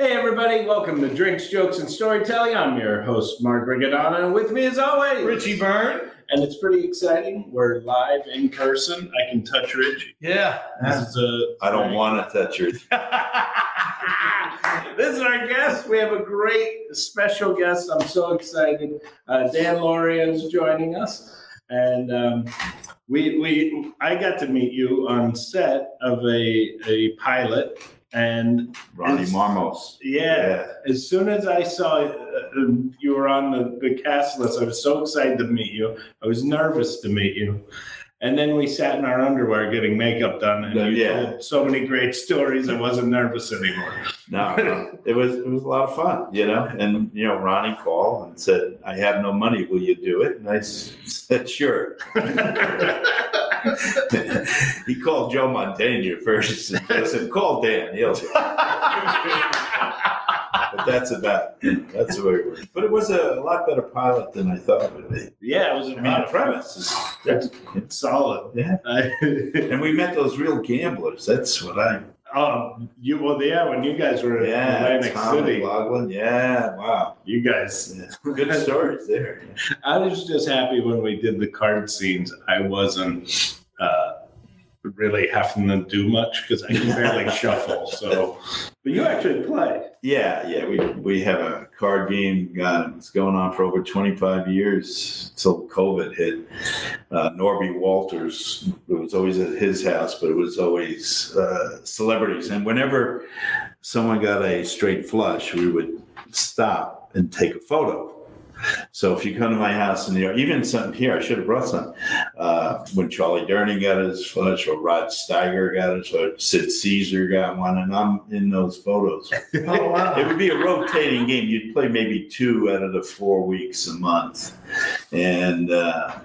Hey, everybody, welcome to Drinks, Jokes, and Storytelling. I'm your host, Mark Riccadonna, and with me, as always, Richie Byrne. And it's pretty exciting. We're live in person. I can touch Richie. Yeah. This is a. I don't want to touch your. this is our guest. We have a great special guest. I'm so excited. Uh, Dan Lauria is joining us. And um, we, we, I got to meet you on set of a, a pilot. And Ronnie It's- Marmos. yeah, as soon as I saw uh, you were on the, the cast list, I was so excited to meet you. I was nervous to meet you. And then we sat in our underwear getting makeup done, and you Yeah. told so many great stories. I wasn't nervous anymore. No, no, it was it was a lot of fun, you know. And you know, Ronnie called and said, "I have no money. Will you do it?" And I said, "Sure." he called Joe Mantegna first. I said, "Call Dan. He'll." do. But that's about that's the way it works. But it was a lot better pilot than I thought it would be. yeah, it was. I mean, the premise is It's, it's solid. Yeah. And we met those real gamblers. That's what I oh, you well, yeah. When you guys were in Yeah, Atlantic Tom City, McLaughlin. Yeah, wow. you guys. Yeah. Good stories there. I was just happy when we did the card scenes. I wasn't uh, really having to do much because I can barely shuffle. So, but you actually play. Yeah, yeah. We we have a card game. God, it's going on for over 25 years until COVID hit. Uh, Norby Walters. It was always at his house, but it was always uh, celebrities. And whenever someone got a straight flush, we would stop and take a photo. So if you come to my house in New York, even something here, I should have brought some. Uh, when Charlie Durning got his flush, or Rod Steiger got his, or Sid Caesar got one, and I'm in those photos. Oh, wow. It would be a rotating game. You'd play maybe two out of the four weeks a month, and uh,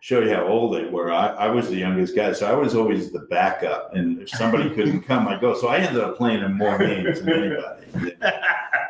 show you how old they were. I, I was the youngest guy, so I was always the backup. And if somebody couldn't come, I go. So I ended up playing in more games than anybody.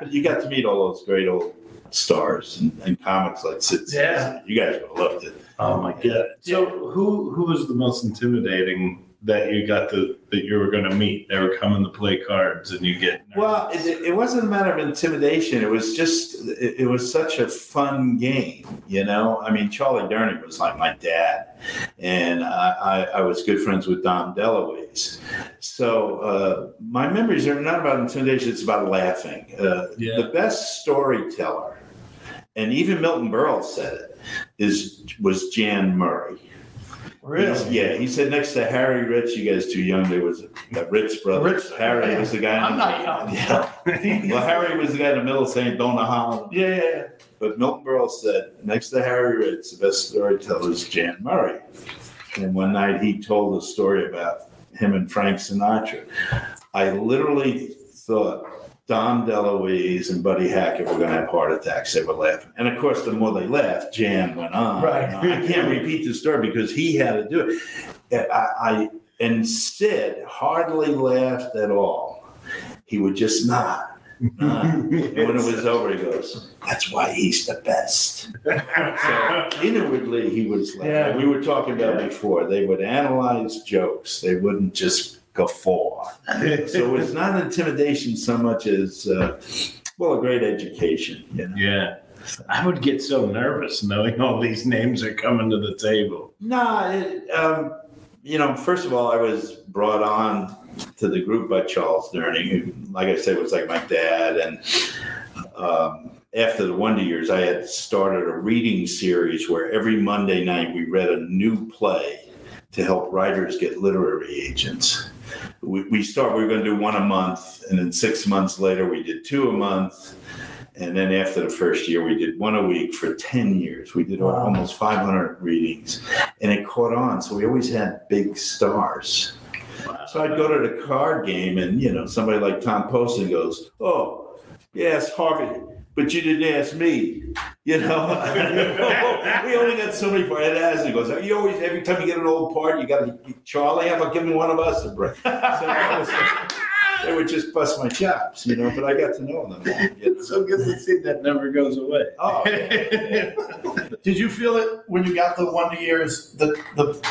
But you got to meet all those great old stars and, and comics like Sid. Yeah. you guys would have loved it. Oh my god! So, who who was the most intimidating that you got to that you were going to meet? They were coming to play cards, and you get nervous? Well, it, it wasn't a matter of intimidation. It was just, it, it was such a fun game, you know? I mean, Charlie Durning was like my dad, and I, I, I was good friends with Dom DeLuise. So uh, my memories are not about intimidation, it's about laughing. Uh, Yeah. The best storyteller, and even Milton Berle said it, is was Jan Murray. Really? Yeah, he said next to Harry Ritz, you guys too young, there was the Ritz brothers. Ritz- Harry yeah. was the guy. I'm not young. Yeah. Well, Harry was the guy in the middle saying Donna Holland. Yeah, yeah, yeah. But Milton Berle said, next to Harry Ritz, the best storyteller is Jan Murray. And one night he told a story about him and Frank Sinatra. I literally thought Dom DeLuise and Buddy Hackett were going to have heart attacks. They were laughing. And of course, the more they laughed, Jan went on. Right. I can't repeat the story because he had to do it. I, I and Sid hardly laughed at all. He would just nod. nod. And when it was over, he goes, That's why he's the best. So inwardly, he was Yeah. we were talking about before, they would analyze jokes, they wouldn't just guffaw. So it's not intimidation so much as, uh, well, a great education, you know. yeah, I would get so nervous knowing all these names are coming to the table. Nah, it, um, you know, first of all, I was brought on to the group by Charles Durning, who, like I said, was like my dad. And um, after the Wonder Years, I had started a reading series where every Monday night we read a new play to help writers get literary agents. We, we start, we were going to do one a month, and then six months later, we did two a month. And then after the first year, we did one a week for 10 years. We did Wow. almost 500 readings, and it caught on. So we always had big stars. So I'd go to the card game, and you know, somebody like Tom Poston goes, "Oh, yes, Harvey, but you didn't ask me." You know, we only got so many parts. And as he goes, you always every time you get an old part, you got to Charlie. How about giving one of us a break? So was- they would just bust my chops, you know. But I got to know them. It's so good to see that never goes away. Oh, Did you feel it when you got the Wonder Years, the the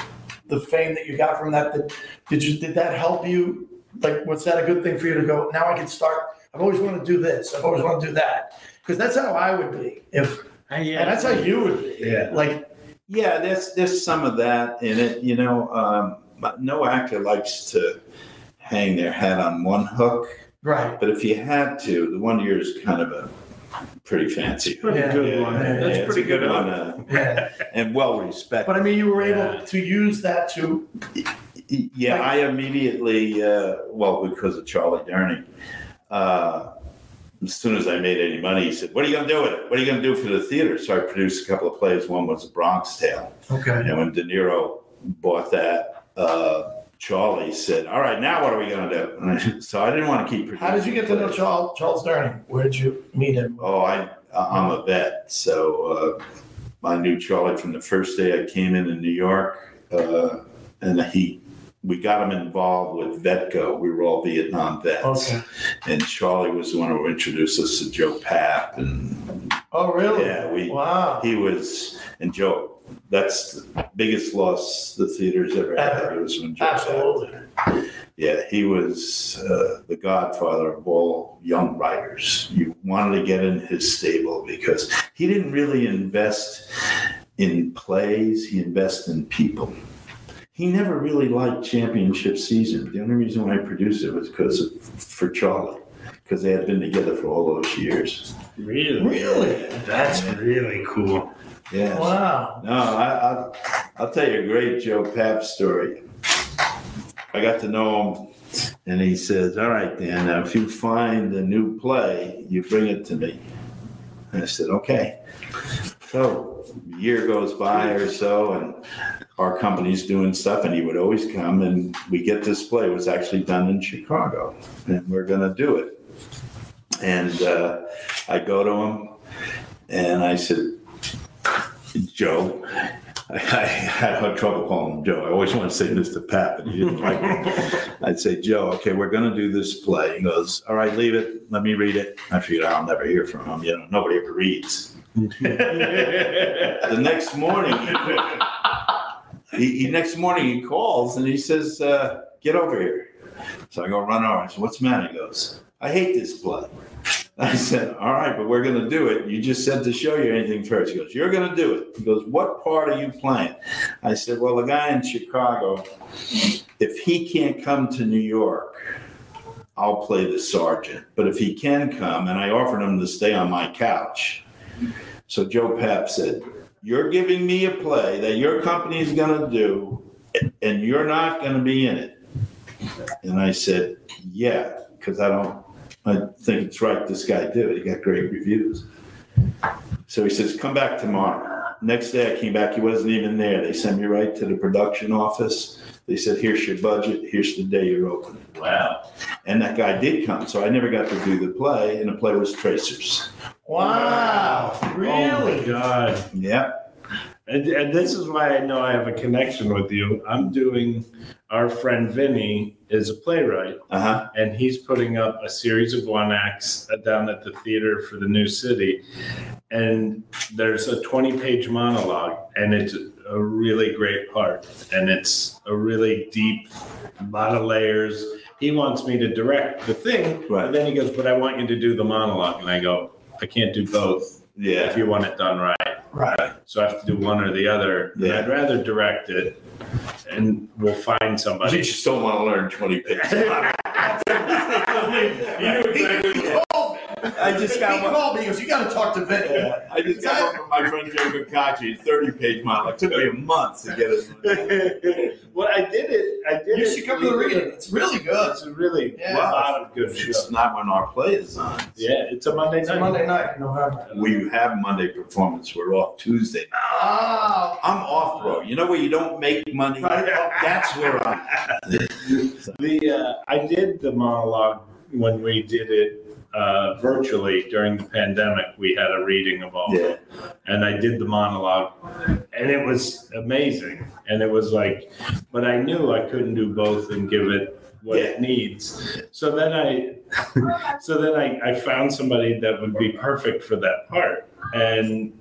the fame that you got from that? that did you did that help you? Like, was that a good thing for you to go? Now I can start I've always wanted to do this. I've always wanted to do that. Because that's how I would be. If and that's how you would be. Yeah. Like Yeah, there's there's some of that in it. You know, um, but no actor likes to hang their hat on one hook. right. But if you had to, the one year is kind of a pretty fancy. Pretty Yeah. good Yeah, one. yeah, That's it's pretty a good good one, uh, Yeah. and well respected. But I mean you were Yeah. able to use that to Yeah, I immediately, uh, well, because of Charlie Durning, uh, as soon as I made any money, he said, "What are you going to do with it? What are you going to do for the theater?" So I produced a couple of plays. One was A Bronx Tale, Okay. and when De Niro bought that, uh, Charlie said, "All right, now what are we going to do?" I- so I didn't want to keep. Producing How did you get to know. Charles Charles Durning? Where did you meet him? Oh, I I'm a vet, so uh, I knew Charlie from the first day I came in in New York, uh, and he we got him involved with Vetco. We were all Vietnam vets, Okay. and Charlie was the one who introduced us to Joe Papp, and Oh really? yeah, we Wow. he was and Joe. That's the biggest loss the theater's ever had. It was when Joe. Papp. Absolutely. Yeah, he was uh, the godfather of all young writers. You wanted to get in his stable because he didn't really invest in plays, he invested in people. He never really liked championship season. The only reason why I produced it was because for Charlie, because they had been together for all those years. Really? Really? That's really cool. Yeah. Wow. No, I, I'll, I'll tell you a great Joe Papp story. I got to know him, and he says, "All right, Dan, now if you find a new play, you bring it to me." And I said, "Okay." So a year goes by or so, and our company's doing stuff, and he would always come, and we get this play. It was actually done in Chicago, and we're gonna do it. And uh, I go to him, and I said, Joe. I, I had trouble calling him Joe. I always want to say Mr. Papp, and he didn't like it. I'd say, Joe, okay, we're going to do this play. He goes, all right, leave it. Let me read it. I figured I'll never hear from him. You know, nobody ever reads. The next morning, he, he next morning he calls and he says, uh, "Get over here." So I go run over. I said, "What's the matter?" He goes, "I hate this play." I said, "All right, but we're going to do it. You just said to show you anything first. He goes, "You're going to do it." He goes, "What part are you playing?" I said, "Well, the guy in Chicago, if he can't come to New York." I'll play the sergeant, but if he can come, and I offered him to stay on my couch. So Joe Papp said, You're giving me a play that your company is going to do, and you're not going to be in it. And I said, Yeah, because I don't, I think it's right this guy did it. He got great reviews. So he says, Come back tomorrow. Next day I came back, he wasn't even there. They sent me right to the production office. They said, Here's your budget, here's the day you're open. Wow. And that guy did come, so I never got to do the play, and the play was Tracers. Wow. Really? Oh my Really? God. Yeah. And, and this is why I know I have a connection with you. I'm doing, our friend Vinny is a playwright, Uh huh. and he's putting up a series of one acts down at the theater for the new city. And there's a 20 page monologue, and it's a really great part. And it's a really deep, lot of layers. He wants me to direct the thing, Right. but then he goes, But I want you to do the monologue. And I go, I can't do both Yeah. if you want it done right. Right. So I have to do one or the other. Yeah. I'd rather direct it, and we'll find somebody. You just don't want to learn 20 pages. I just He got one. called me. because "You got to talk to Vinny." I just got one from my friend Joe Bocacci, 30 page monologue. It took me a month to get it. well, I did it. I did it. You it. should come to the reading. It's really good. It's really Yeah. lot of good It's shows. not when our play is on. Yeah, it's a Monday It's night. a Monday night in November. We have Monday performance. We're off Tuesday. Oh. I'm off, bro. You know where you don't make money? Right. That's where I'm. The uh, I did the monologue when we did it uh, virtually during the pandemic. We had a reading of all, Yeah. and I did the monologue, and it was amazing. And it was like, but I knew I couldn't do both and give it what it needs. So then I, so then I, I found somebody that would be perfect for that part, and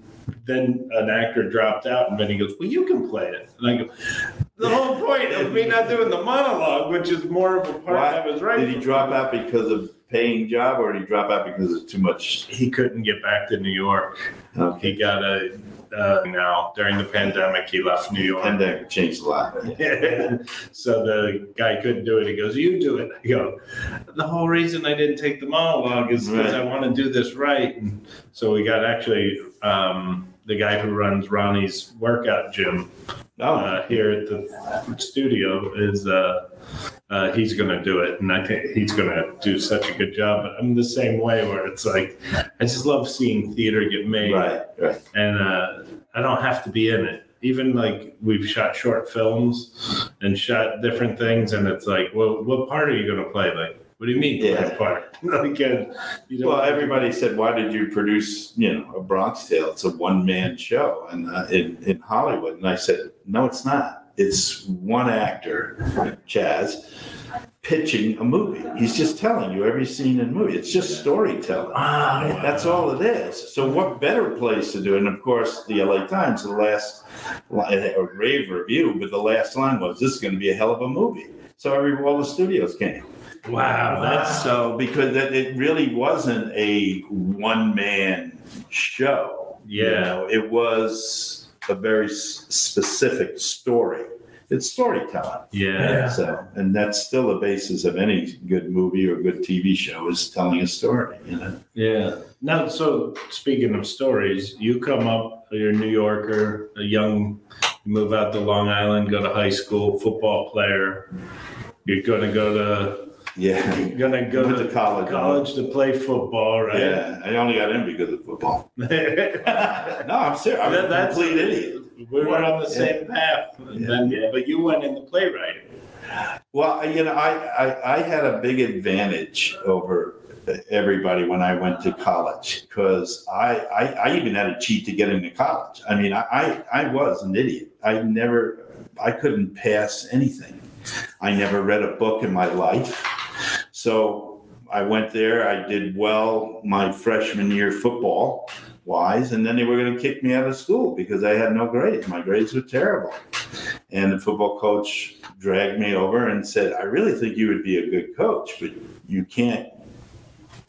then an actor dropped out, and then he goes, "Well, you can play it," and I go. The whole point of me not doing the monologue, which is more of a part Why? I was right. Did he drop out because of paying job, or did he drop out because it's too much? He couldn't get back to New York. Okay. He got a uh, now during the pandemic. He left New York. Pandemic changed a lot. so the guy couldn't do it. He goes, "You do it." I go, "The whole reason I didn't take the monologue is because Right. I want to do this right." And so we got actually um, the guy who runs Ronnie's workout gym Oh, uh, here at the studio is uh, uh, he's going to do it, and I think he's going to do such a good job. But I'm the same way, where it's like I just love seeing theater get made, right, right. and uh, I don't have to be in it. Even like we've shot short films and shot different things, and it's like, well, what part are you going to play? Like, what do you mean, Yeah. what part? like, uh, you Well, everybody said, "Why did you produce, you know, a Bronx Tale? It's a one-man show, and uh, in in Hollywood." And I said, "No, it's not. It's one actor, Chazz, pitching a movie. He's just telling you every scene in the movie. It's just storytelling. Ah, That's all it is. So, what better place to do it? And of course, the LA Times, the last a rave review, but the last line was, "This is going to be a hell of a movie." So, every all the studios came. wow, that's So because it, it really wasn't a one man show. you Yeah. know, it was a very s- specific story. It's storytelling. yeah. So, and that's still the basis of any good movie or good TV show is telling a story. You know. Yeah. Now, so speaking of stories, you come up, you're a New Yorker, a young, you move out to Long Island, go to high school, football player. You're going to go to, Yeah. you're going to go Went to college. college to play football, right? Yeah, I only got in because of football. No, I'm serious. I'm That- a complete idiot. we were on the same path. And then, Yeah. But you went into playwriting. Well, you know, I, I, I had a big advantage over everybody when I went to college because I, I, I even had to cheat to get into college. I mean, I, I, I was an idiot. I never, I couldn't pass anything. I never read a book in my life. So I went there, I did well my freshman year football wise, and then they were going to kick me out of school because I had no grades. My grades were terrible. And the football coach dragged me over and said, I really think you would be a good coach, but you can't,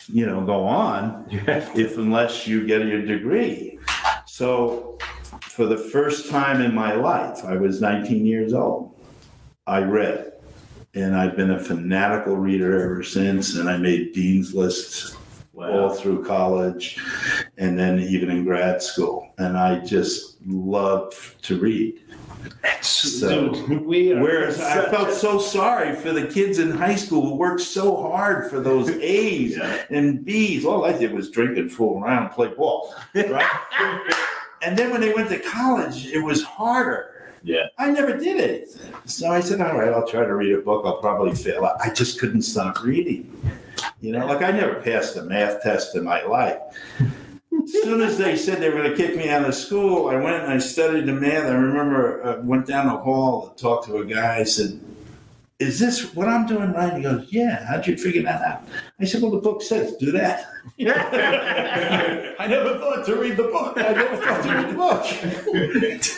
you know, go on if unless you get your degree. So for the first time in my life, I was 19 years old. I read. And I've been a fanatical reader ever since. And I made dean's lists all through college and then even in grad school. And I just love to read. So- Dude, we are Whereas I felt so sorry for the kids in high school who worked so hard for those A's and B's. All I did was drink and fool around and play ball. Right? and then when they went to college, it was harder. Yeah. I never did it. So I said, all right, I'll try to read a book. I'll probably fail. I just couldn't stop reading. You know, like I never passed a math test in my life. As soon as they said they were going to kick me out of school, I went and I studied the math. I remember uh, went down the hall and talked to a guy. I said, "Is this what I'm doing right?" He goes, "Yeah." How'd you figure that out? I said, "Well, the book says do that." I never thought to read the book. I never thought to read the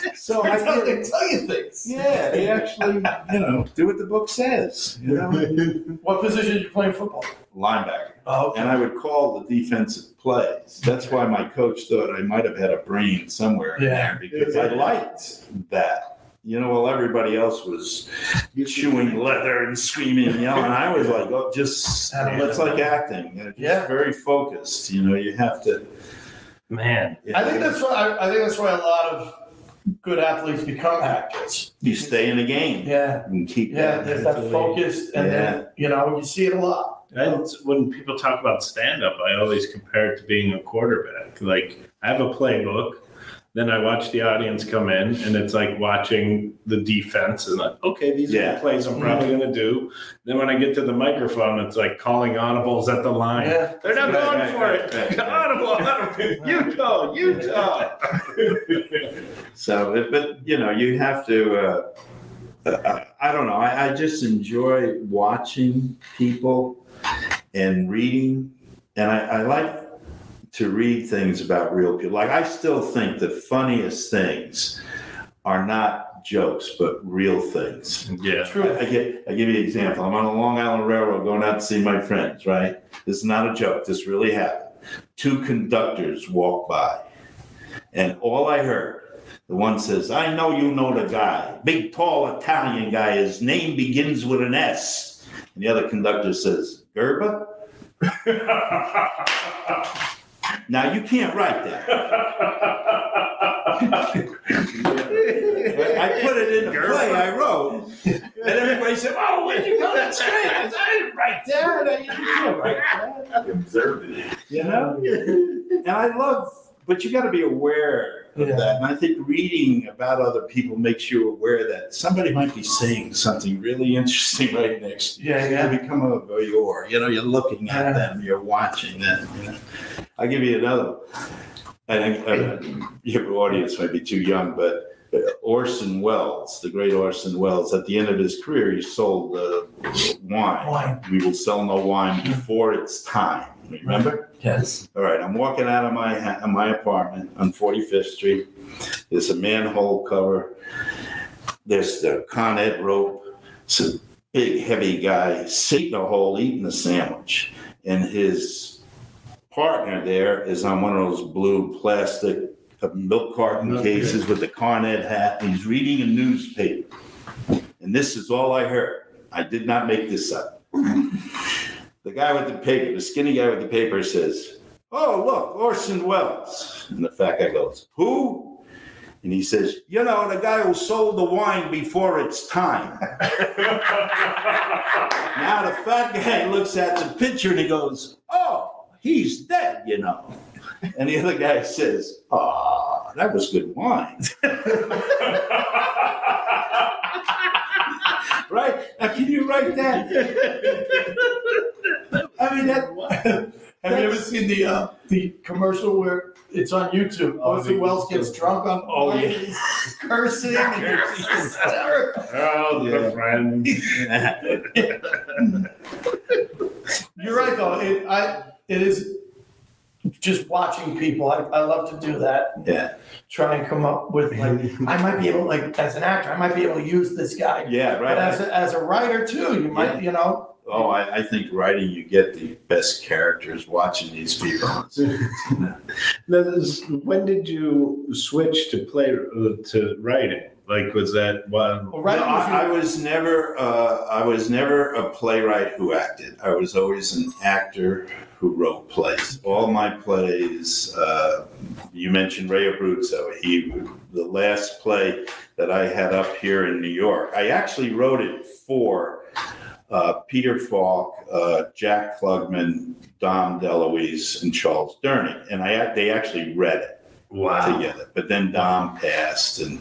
book. so I how they tell you things. Yeah, they actually, you know, do what the book says. You know, What position did you play in football? linebacker. Oh, and I would call the defensive plays. That's why my coach thought I might have had a brain somewhere in Yeah. there because I liked that. You know, while everybody else was chewing leather and screaming and yelling, I was like, oh, just it's like acting. You know, just Yeah. very focused. You know, you have to. man. you I think that's why. I, I think that's why a lot of good athletes become actors. you stay in the game Yeah, and keep yeah. that. There's that focus, and then you know you see it a lot. That's when people talk about stand up, I always compare it to being a quarterback. Like, I have a playbook, then I watch the audience come in, and it's like watching the defense, and like, okay, these are the plays I'm probably going to do. Then when I get to the microphone, it's like calling audibles at the line. Yeah. They're not Right, going right, for right, it. Audible, audible. Utah, Utah. So, but you know, you have to. Uh, uh, I don't know. I, I just enjoy watching people and reading, and I, I like to read things about real people. Like I still think the funniest things are not jokes, but real things. Yeah. True. I, I, get, I give you an example. I'm on a Long Island Railroad going out to see my friends, right? This is not a joke. This really happened. Two conductors walk by, and all I heard, the one says, I know you know the guy, big, tall Italian guy. His name begins with an S. And the other conductor says, Gerba? Now, you can't write that. I put it in the play I wrote, and everybody said, "Oh, where'd you go that straight?" I didn't write that. I- can't write that." Observed it. You know, and I love, but you got to be aware of Yeah. that. And I think reading about other people makes you aware that somebody might be saying something really interesting right next to you. Yeah, yeah. You become a voyeur. You know, you're looking at Yeah. them, you're watching them. You know, I'll give you another. I think uh, your audience might be too young, but uh, Orson Welles, the great Orson Welles, at the end of his career, he sold uh, wine. Wine. We will sell no wine before it's time. Remember? Yes. All right, I'm walking out of my ha- my apartment on 45th Street. There's a manhole cover. There's the Con Ed rope. It's a big, heavy guy sitting in a hole eating a sandwich, and his partner there is on one of those blue plastic uh, milk carton cases with the Con Ed hat. He's reading a newspaper, and this is all I heard. I did not make this up. The guy with the paper, the skinny guy with the paper says, Oh, look, Orson Welles. And the fat guy goes, Who? And he says, You know, the guy who sold the wine before its time. now the fat guy looks at the picture and he goes, Oh, he's dead, you know. And the other guy says, Ah, that was good wine. right? Now, can you write that? I mean, that. Have you ever seen the uh, the commercial where it's on YouTube? Oh, Orson the- Welles gets drunk on Oh, wine, yeah. he's cursing, and it's hysterical. Oh, Yeah. the friend. You're right, though. It, I it is just watching people. I, I love to do that. yeah. Try and come up with like I might be able like as an actor, I might be able to use this guy. Yeah, right. But as right. a, as a writer too, you might you know. Oh, I, I think writing, you get the best characters watching these people. Now, this- when did you switch to play uh, to writing? Like, was that one? Well, writing No, was I, I was never, uh, I was never a playwright who acted. I was always an actor who wrote plays. All my plays, uh, you mentioned Ray Abruzzo. He, the last play that I had up here in New York, I actually wrote it for uh, Peter Falk, uh, Jack Klugman, Dom DeLuise, and Charles Durning, and I they actually read it Wow. together. But then Dom passed, and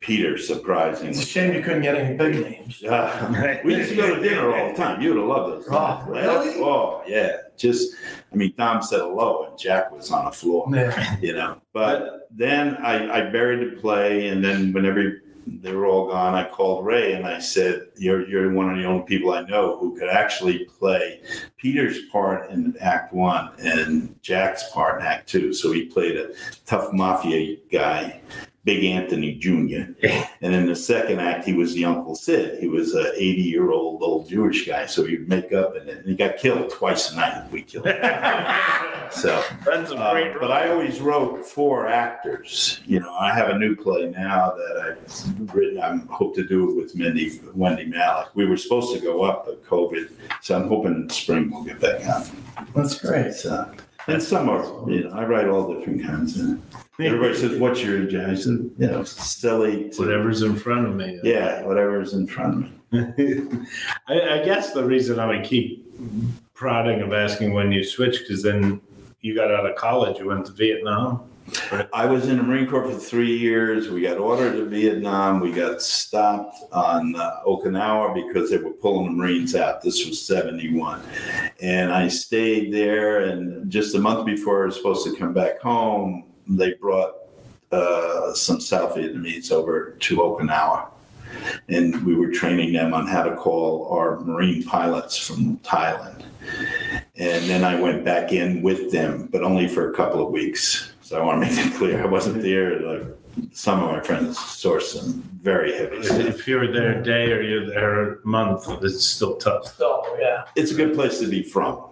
Peter surprisingly It's a shame you couldn't get any big names. yeah. we used to go to dinner all the time. You would have loved those. Oh, really? Oh, yeah. Just, I mean, Tom said hello and Jack was on the floor, Yeah. you know. But then I, I buried the play, and then whenever they were all gone, I called Ray and I said, you're, you're one of the only people I know who could actually play Peter's part in Act One and Jack's part in Act Two. So he played a tough mafia guy. Big Anthony Jr. And in the second act, he was the Uncle Sid. He was an 80 year old old Jewish guy. So he'd make up and he got killed twice a night. We killed him. So, That's a uh, but I always wrote for actors. You know, I have a new play now that I've written. I hope to do it with Mindy, Wendy Malick. We were supposed to go up, but COVID. So I'm hoping in spring we'll get back on. That's great. So, and some are, you know, I write all different kinds. Of, everybody says, "What's your genre?" I said, "You know, silly." To, Whatever's in front of me. Yeah, whatever's in front of me. I, I guess the reason I would keep prodding of asking when you switched, because then you got out of college, you went to Vietnam. I was in the Marine Corps for three years. We got ordered to Vietnam. We got stopped on uh, Okinawa because they were pulling the Marines out. This was 71. And I stayed there. And just a month before I was supposed to come back home, they brought uh, some South Vietnamese over to Okinawa. And we were training them on how to call our Marine pilots from Thailand. And then I went back in with them, but only for a couple of weeks. So I want to make it clear. I wasn't there. Like some of my friends sourced some very heavy stuff. If you're there a day or you're there a month, it's still tough. So, yeah. It's a good place to be from.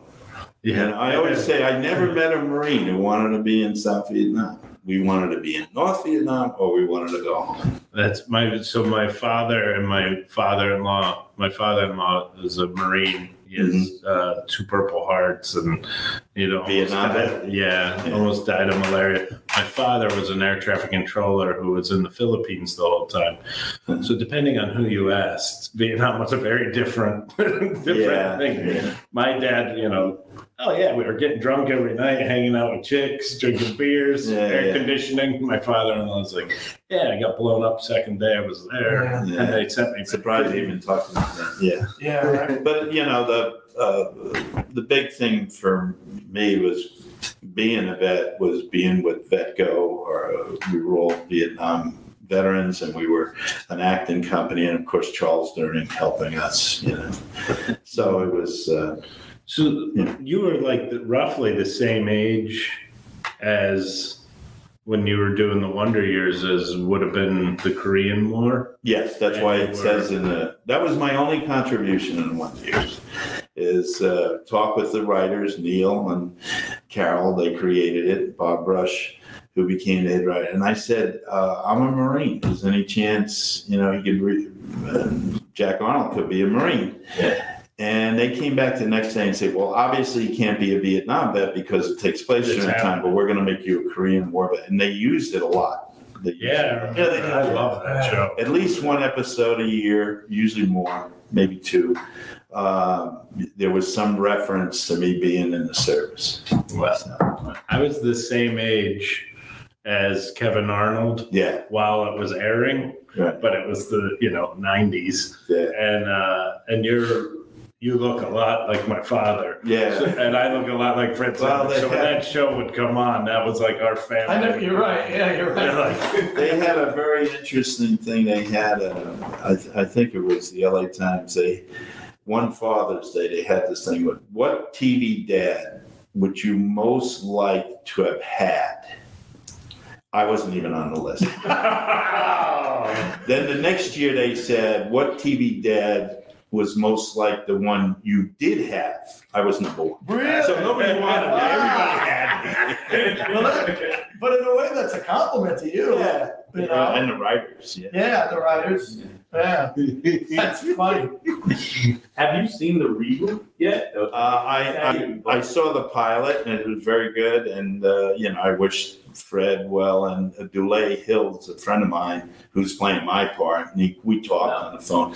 And I always say I never met a Marine who wanted to be in South Vietnam. We wanted to be in North Vietnam or we wanted to go home. That's my so my father and my father-in-law. My father-in-law is a Marine. He has uh, two Purple Hearts, and you know, Vietnam died- yeah, Yeah. almost died of malaria. My father was an air traffic controller who was in the Philippines the whole time. So depending on who you asked, Vietnam was a very different, different Yeah. thing. Yeah. My dad, you know, oh yeah, we were getting drunk every night, hanging out with chicks, drinking beers, Yeah, air yeah. conditioning. My father-in-law was like, "Yeah, I got blown up second day I was there, Yeah. and they sent me." Surprised you even talked about that. Yeah. Yeah, right. But you know the uh, the big thing for me was being a vet was being with Vetco or uh, we were all Vietnam veterans and we were an acting company and of course Charles Durning helping us you know so it was uh, So Yeah. you were like the, roughly the same age as when you were doing the Wonder Years as would have been the Korean War. yes that's why it says in the that was my only contribution in Wonder years is uh, talk with the writers Neil and Carol they created it Bob Brush who became the head writer. And I said, uh, I'm a Marine. Is there any chance, you know, he could, re- uh, Jack Arnold could be a Marine? And they came back the next day and said, well, obviously you can't be a Vietnam vet because it takes place It's during that time, but we're going to make you a Korean War vet. And they used it a lot. They Yeah, Yeah, they. I love that show. at least one episode a year, usually more, maybe two. Uh, there was some reference to me being in the service. Well, I was the same age as Kevin Arnold Yeah, while it was airing, right. but it was the you know '90s, Yeah, and uh, and you're you look a lot like my father. yeah. And I look a lot like Fred Well, Savage. they So when that show would come on, that was like our family. I know, you're right. Yeah, you're right. like, They had a very interesting thing. They had, uh, I, th- I think it was the LA Times. They one Father's Day. They had this thing with what TV dad would you most like to have had? I wasn't even on the list. then the next year they said, what TV dad was most like the one you did have? I was number one. Really? So nobody wanted me. Everybody had me. Well, that- but in a way, that's a compliment to you. yeah. You know? And the writers. Yeah. Yeah, the writers. Yeah, that's funny. Have you seen the reboot yet? Uh, I, I I saw the pilot and it was very good, and uh, you know I wish Fred well and uh, Dulé Hill's, a friend of mine who's playing my part, and he, we talked on the phone.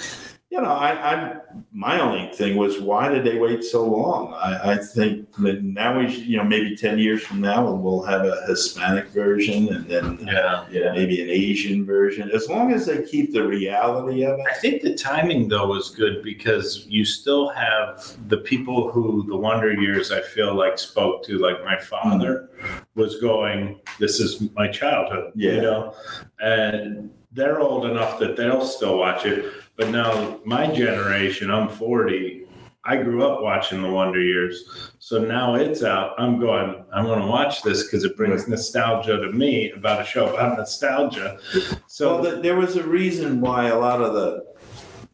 You know, I, I my only thing was why did they wait so long? I, I think that now we should, you know maybe ten years from now and we'll have a Hispanic version and then yeah. yeah. maybe an Asian version. As long as they keep the reality of it. I think the timing though was good because you still have the people who the Wonder Years I feel like spoke to, like my father mm-hmm. was going, This is my childhood. Yeah. You know? And they're old enough that they'll still watch it. But now my generation, I'm 40. I grew up watching the Wonder Years. So now it's out. I'm going, I want to watch this because it brings nostalgia to me about a show about nostalgia. So well, th there was a reason why a lot of the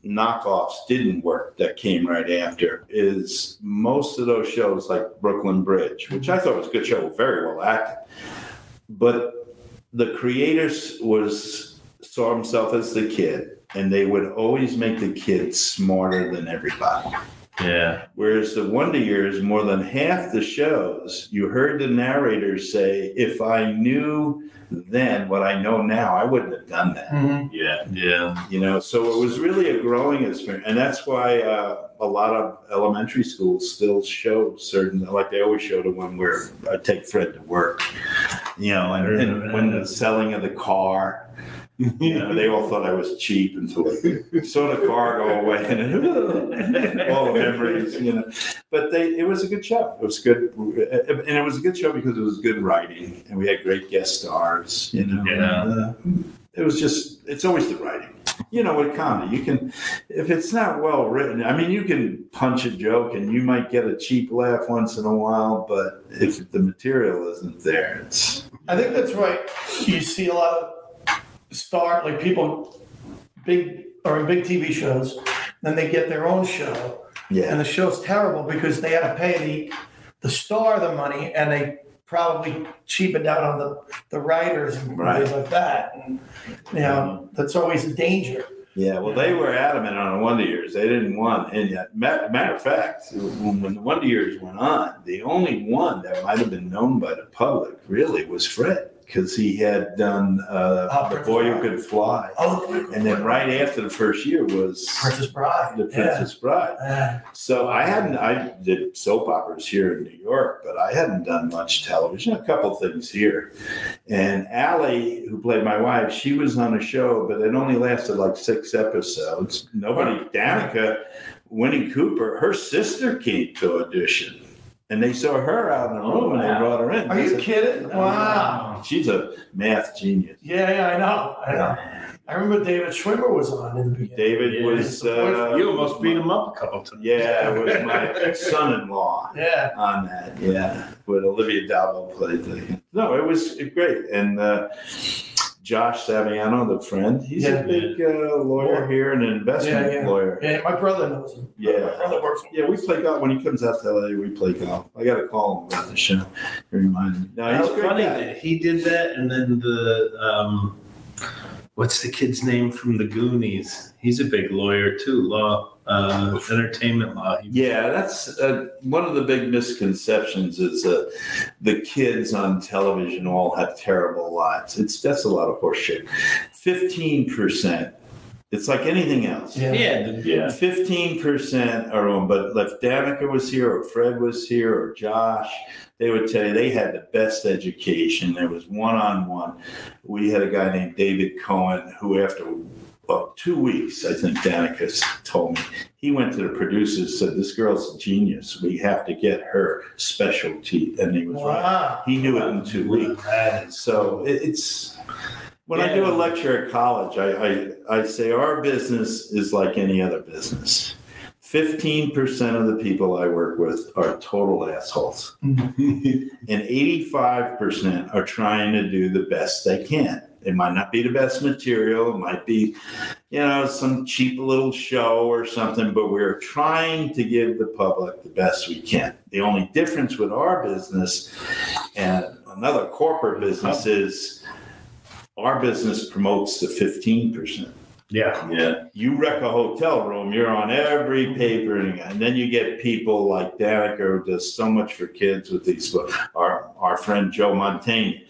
knockoffs didn't work that came right after. Is most of those shows like Brooklyn Bridge, which I thought was a good show, very well acted, but the creators was saw himself as the kid, and they would always make the kids smarter than everybody. yeah. Whereas the Wonder Years, more than half the shows, you heard the narrator say, "If I knew then what I know now, I wouldn't have done that." Mhm. Yeah. Yeah. You know, so it was really a growing experience, and that's why uh, a lot of elementary schools still show certain, like they always show the one where I take Fred to work. You know, and, and when the selling of the car. You know, they all thought I was cheap until I saw the car go away and all the memories, you know. But they, it was a good show. It was good, and it was a good show because it was good writing, and we had great guest stars. You know, Yeah. And, uh, it was just, it's always the writing. you know, with comedy, you can, if it's not well written, I mean, you can punch a joke and you might get a cheap laugh once in a while, but if the material isn't there, it's I think that's right. You see a lot of start like people big or in big TV shows, then they get their own show, yeah, and the show's terrible because they had to pay the the star the money, and they probably cheapen out on the the writers and Right. things like that. And you know, that's always a danger. yeah. Well, they were adamant on the Wonder Years. They didn't want, and yet, matter of fact, when the Wonder Years went on, the only one that might have been known by the public really was Fred because he had done uh, Oh, The Princess Boy Who Could Fly. Oh, And then right after the first year was Princess Bride. The Princess Bride. Yeah. So I hadn't, I did soap operas here in New York, but I hadn't done much television, a couple things here. And Alley, who played my wife, she was on a show, but it only lasted like six episodes. Nobody, Danica, Winnie Cooper, her sister came to audition. And they saw her out in the room and they brought her in. Are you kidding? Wow. She's a math genius. Yeah, yeah, I know. I know. I remember David Schwimmer was on in the beginning. David Yeah. was, uh, You almost beat him up a couple times. yeah, it was my son-in-law. Yeah. on that. Yeah, with Olivia d'Abo played the. No, it was great, and uh, Josh Saviano, the friend, he's Yeah. a big uh, lawyer here and an investment Yeah, yeah. lawyer. Yeah, my brother knows him. Yeah. My brother works Yeah, we play golf when he comes out to LA. We play golf. I got to call him about the show. He reminded me. No, he's great funny guy. that he did that, and then the um, what's the kid's name from the Goonies? He's a big lawyer too, law, uh, entertainment law. Yeah, that's uh, one of the big misconceptions is uh, the kids on television all have terrible lives. It's that's a lot of horseshit. Fifteen percent. It's like anything else. Yeah. yeah, the- Yeah. Fifteen percent are on, but if Danica was here or Fred was here or Josh, they would tell you they had the best education. There was one on one. We had a guy named David Cohen who, after well, two weeks, I think Danica told me, he went to the producers said, "This girl's a genius. We have to get her specialty," and he was right. He knew it in two weeks. Is- So it's when I do a lecture at college, I, I, I say our business is like any other business. Fifteen percent of the people I work with are total assholes, mm-hmm. and eighty-five percent are trying to do the best they can. It might not be the best material, it might be, you know, some cheap little show or something, but we're trying to give the public the best we can. The only difference with our business and another corporate business oh. is our business promotes the fifteen percent. yeah, Yeah. You wreck a hotel room, you're on every paper, and, and then you get people like Danica who does so much for kids with these. books. Our our friend Joe Mantegna,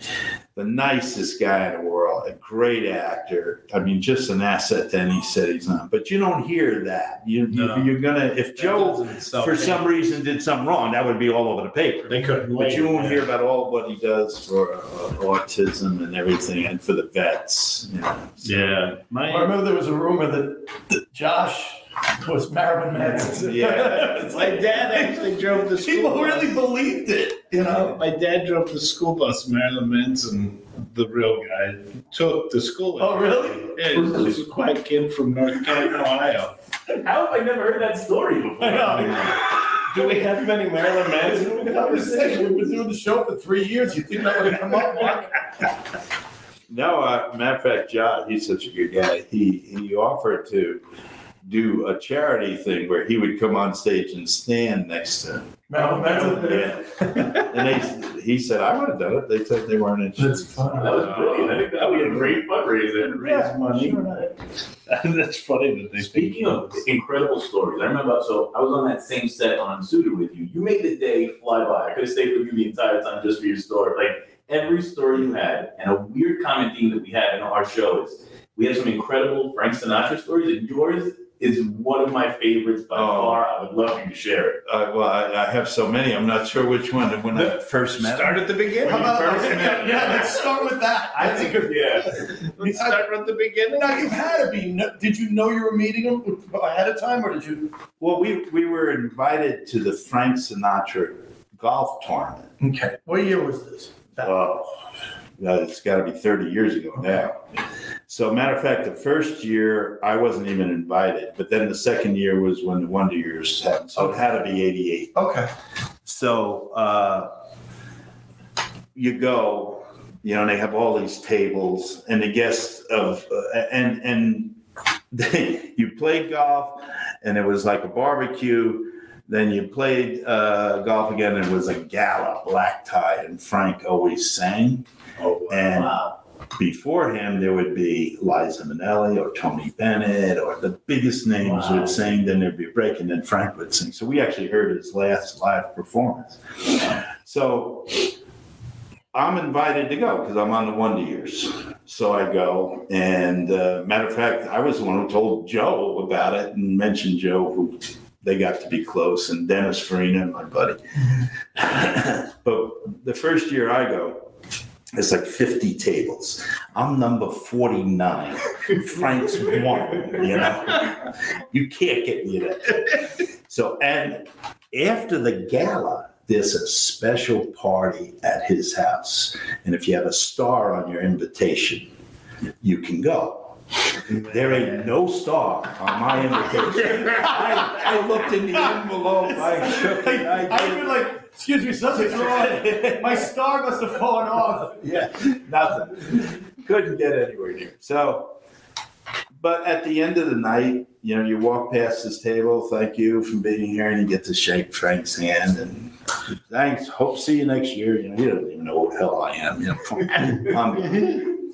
the nicest guy in the world, a great actor. I mean, just an asset to any city he's on. But you don't hear that. You, No. you you're gonna if That Joe for tickets. some reason did something wrong, that would be all over the paper. they couldn't. But you won't yeah. hear about all what he does for uh, autism and everything, and for the vets. You know. Yeah, I remember there was a rumor that, that Josh was Marilyn Manson. Yeah. it's my like dad actually drove the school people bus. really believed it, you know. My dad drove the school bus. Marilyn Manson, the real guy, took the school. Oh, really? Yeah, he was a quiet kid from North Canton, Ohio. How have I never heard that story before? I know. Do we have many Marilyn Manson In the conversation, we've been doing the show for three years. You think that would come up, Mark? No, uh, matter of fact, John, he's such a good guy. He he offered to do a charity thing where he would come on stage and stand next to him. Marilyn Yeah. And they, he said, I would have done it. They said they weren't interested. That's funny. That was brilliant. I think that would be a great fundraiser. raise money? That's funny that they Speaking of incredible stories, I remember, so I was on that same set on Unsuited with you. You made the day fly by. I could have stayed with you the entire time just for your story. Like every story you had, and a weird common theme that we have in our show is we have some incredible Frank Sinatra stories, and yours is one of my favorites by Oh. far. I would love you to share it. Uh, well, I, I have so many. I'm not sure which one. When I first met. Start at the beginning. How about, First man. yeah, let's start with that. I think, yeah. Let's start at the beginning. Now, you had to be, did you know you were meeting him ahead of time, or did you? Well, we, we were invited to the Frank Sinatra golf tournament. Okay. What year was this? That- Well, Uh, it's got to be 30 years ago now. So, matter of fact, the first year I wasn't even invited, but then the second year was when the Wonder Years happened. So it had to be 88. Okay. So uh, you go, you know, and they have all these tables, and the guests of uh, and and they, you played golf, and it was like a barbecue. Then you played uh, golf again, it was a gala, black tie, and Frank always sang. Oh, And wow. before him, there would be Liza Minnelli or Tony Bennett or the biggest names Wow. would sing. Then there'd be a break, and then Frank would sing. So we actually heard his last live performance. So I'm invited to go because I'm on the Wonder Years. So I go, and uh, matter of fact, I was the one who told Joe about it and mentioned Joe, who they got to be close, and Dennis Farina, my buddy. but the first year I go, it's like 50 tables. I'm number 49. Frank's one, you know. You can't get me there. So, and after the gala, there's a special party at his house. And if you have a star on your invitation, you can go. There ain't no star on my invitation. I, I looked in the envelope, I shook it, I I did feel like, excuse me, something's wrong. My star must have fallen off. yeah, nothing. Couldn't get anywhere near. So, but at the end of the night, you know, you walk past this table. Thank you for being here, and you get to shake Frank's hand and thanks. Hope see you next year. You know, he doesn't even know what the hell I am. You know, I'm-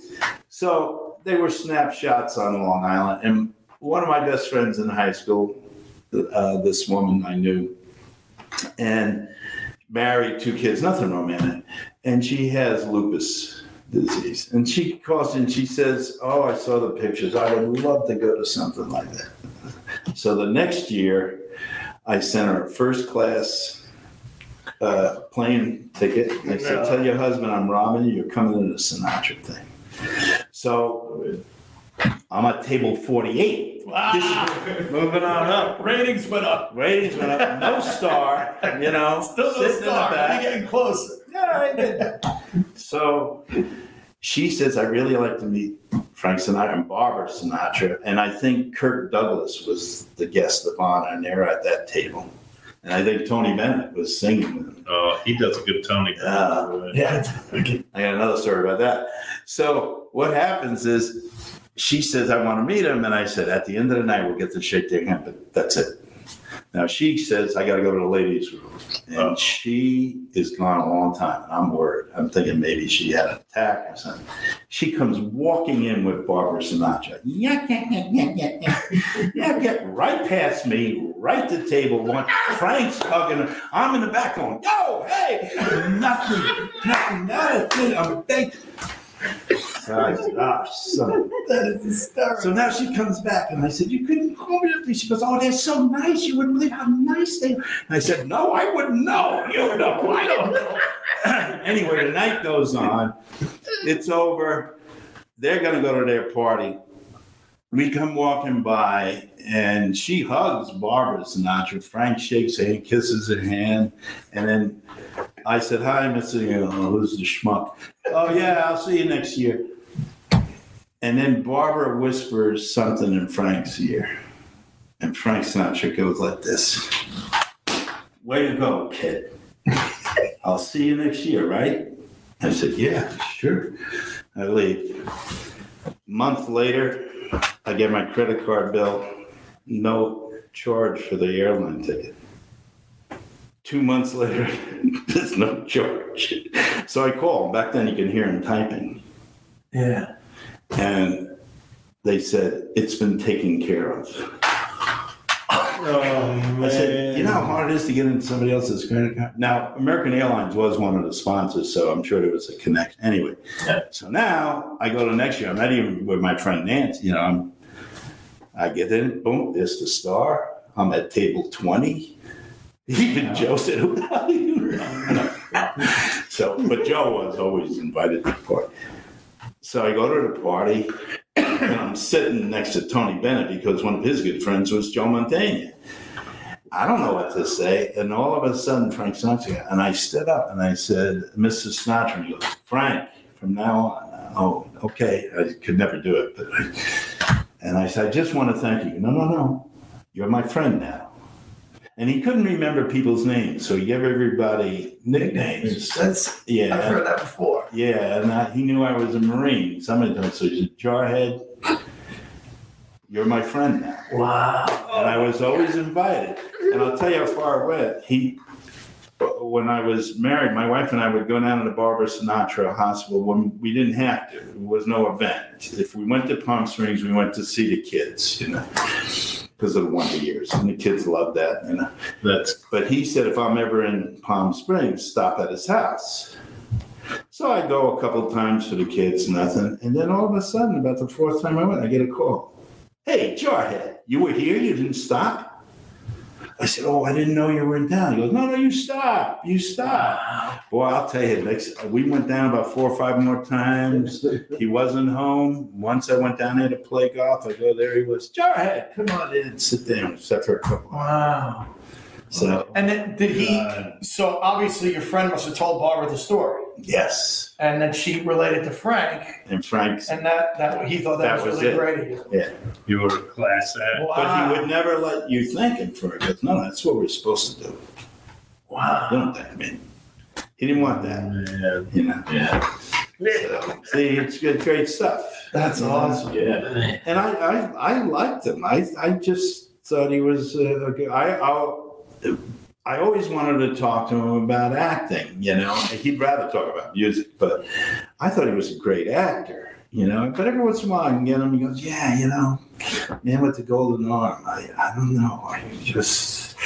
so they were snapshots on Long Island, and one of my best friends in high school, uh, this woman I knew, and married, two kids, nothing romantic and she has lupus disease. And she calls and she says, Oh, I saw the pictures. I would love to go to something like that. So the next year, I sent her a first class uh, plane ticket. I said, Tell your husband I'm robbing you. You're coming to the Sinatra thing. So I'm at table 48. Wow. Moving on up. Ratings went up. Ratings went up. No star, you know. Still no sitting in the star. back. You're getting closer. Yeah, I did. so she says, I really like to meet Frank Sinatra and Barbara Sinatra. And I think Kirk Douglas was the guest of honor, and they're at that table. And I think Tony Bennett was singing with him. Oh, he does a good Tony. Uh, Yeah. I got another story about that. So what happens is she says, I want to meet him. And I said, at the end of the night, we'll get to shake their hand, but that's it. Now she says, I got to go to the ladies' room. And Oh. she is gone a long time. And I'm worried. I'm thinking maybe she had an attack or something. She comes walking in with Barbara Sinatra. Yeah, yeah, yeah, yeah, yeah. yeah, get right past me, right to table. One, Frank's hugging her. I'm in the back going, yo, hey, nothing, nothing, not a thing. I'm thinking. So ah, a That is hysterical. so now she comes back, and I said, "You couldn't call me." that." She goes, "Oh, they're so nice. You wouldn't believe how nice they." are." And I said, "No, I wouldn't know. You know, I don't know." anyway, the night goes on. It's over. They're gonna go to their party. We come walking by, and she hugs Barbara Sinatra. Frank shakes her hand, kisses her hand, and then I said, "Hi, Mr. You know, who's the schmuck?" Oh yeah, I'll see you next year. And then Barbara whispers something in Frank's ear. And Frank's Frank Sinatra goes like this Way to go, kid. I'll see you next year, right? I said, Yeah, sure. I leave. month later, I get my credit card bill, no charge for the airline ticket. Two months later, there's no charge. So I call. Back then, you can hear him typing. Yeah. And they said, it's been taken care of. Oh, I said, you know how hard it is to get into somebody else's credit card? Now, American Airlines was one of the sponsors, so I'm sure there was a connection. Anyway, Yeah. so now I go to next year. I'm not even with my friend Nancy. You know, I'm, I get in, boom, there's the star. I'm at table 20. Even Joe said, who are you? so, but Joe was always invited to the party. So I go to the party, and I'm sitting next to Tony Bennett because one of his good friends was Joe Mantegna. I don't know what to say, and all of a sudden Frank Sinatra, and I stood up and I said, "Mr. Sinatra," and he goes, "Frank." from now on. Oh, okay. I could never do it, but and I said, I just want to thank you. No, no, no. You're my friend now. And he couldn't remember people's names, so he gave everybody nicknames. That's Yeah. I've heard that before. Yeah, and I, he knew I was a Marine. Somebody told me, so he said, Jarhead, you're my friend now. Wow. And I was always invited. And I'll tell you how far it went. He, when I was married, my wife and I would go down to the Barbara Sinatra Hospital when we didn't have to. There was no event. If we went to Palm Springs, we went to see the kids, you know, because of the Wonder Years. And the kids loved that, know. That's But he said, if I'm ever in Palm Springs, stop at his house. So I go a couple times for the kids, nothing. And then all of a sudden, about the fourth time I went, I get a call. Hey, Jarhead, you were here? You didn't stop? I said, Oh, I didn't know you were in town. He goes, No, no, you stop. You stop. Boy, I'll tell you, next we went down about four or five more times. He wasn't home. Once I went down there to play golf. I go there, he was, Jarhead, come on in, sit down, sit for a couple. Wow. So And then did he? So obviously, your friend must have told Barbara the story, yes. and then she related to Frank, And Frank. and that that he thought that, That was, was really it. great of you. you were a class act. But he would never let you think him for it. He goes, no, that's what we're supposed to do. Wow. Don't think me. He didn't want that, Man. you know. Yeah. So, see, it's good, great stuff. That's awesome. Yeah. And I, I, I liked him. I, I just thought he was uh, a good. I, I, I always wanted to talk to him about acting. You know, he'd rather talk about music, but I thought he was a great actor. You know, but every once in a while I can get him. He goes, "Yeah, you know, man with the golden arm. I, I don't know. I just."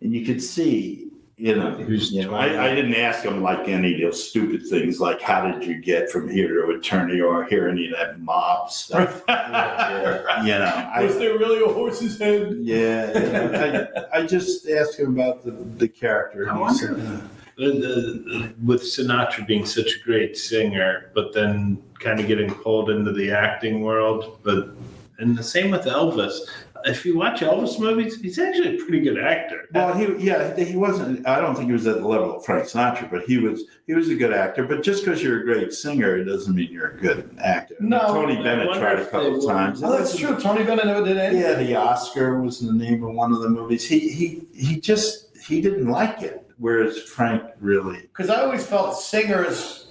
And you could see, you know, you know, I, I didn't ask him like any of those stupid things, like how did you get from here to eternity or here any of that mob stuff. You know, I, there really a horse's head? yeah, know, I, I just asked him about the, the character. I he said, wonder uh, with Sinatra being such a great singer, but then kind of getting pulled into the acting world. But and the same with Elvis. If you watch Elvis movies, he's actually a pretty good actor. Well, he yeah, he wasn't. I don't think he was at the level of Frank Sinatra, but he was. He was a good actor. But just because you're a great singer, it doesn't mean you're a good actor. No, Tony I Bennett tried a couple of times. Oh, that's true. Tony Bennett never did anything. Yeah, the Oscar was the name of one of the movies. He he he just he didn't like it, whereas Frank really. Because I always felt singers,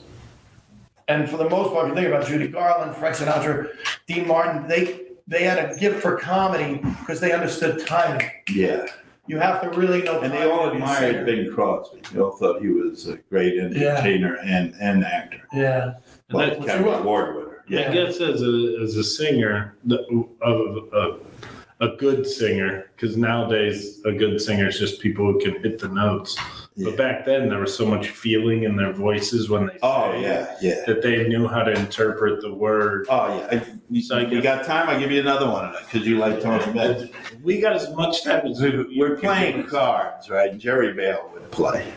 and for the most part, if you think about Judy Garland, Frank Sinatra, Dean Martin, they they had a gift for comedy because they understood timing. Yeah, You have to really know. and they timing all to be a admired. Bing Crosby. They all thought he was a great entertainer and and actor. Yeah. And Like that- Which Academy. Award winner. I Yeah. guess as a as a singer, the, of a, a good singer, because nowadays a good singer is just people who can hit the notes. Yeah. But back then there was so much feeling in their voices when they Oh sang yeah, yeah. that they knew how to interpret the word. Oh yeah. I, you, So I you got time? I'll give you another one because you like Tony Bennett. We got as much time as we, We're playing cards, right? Jerry Vale would play.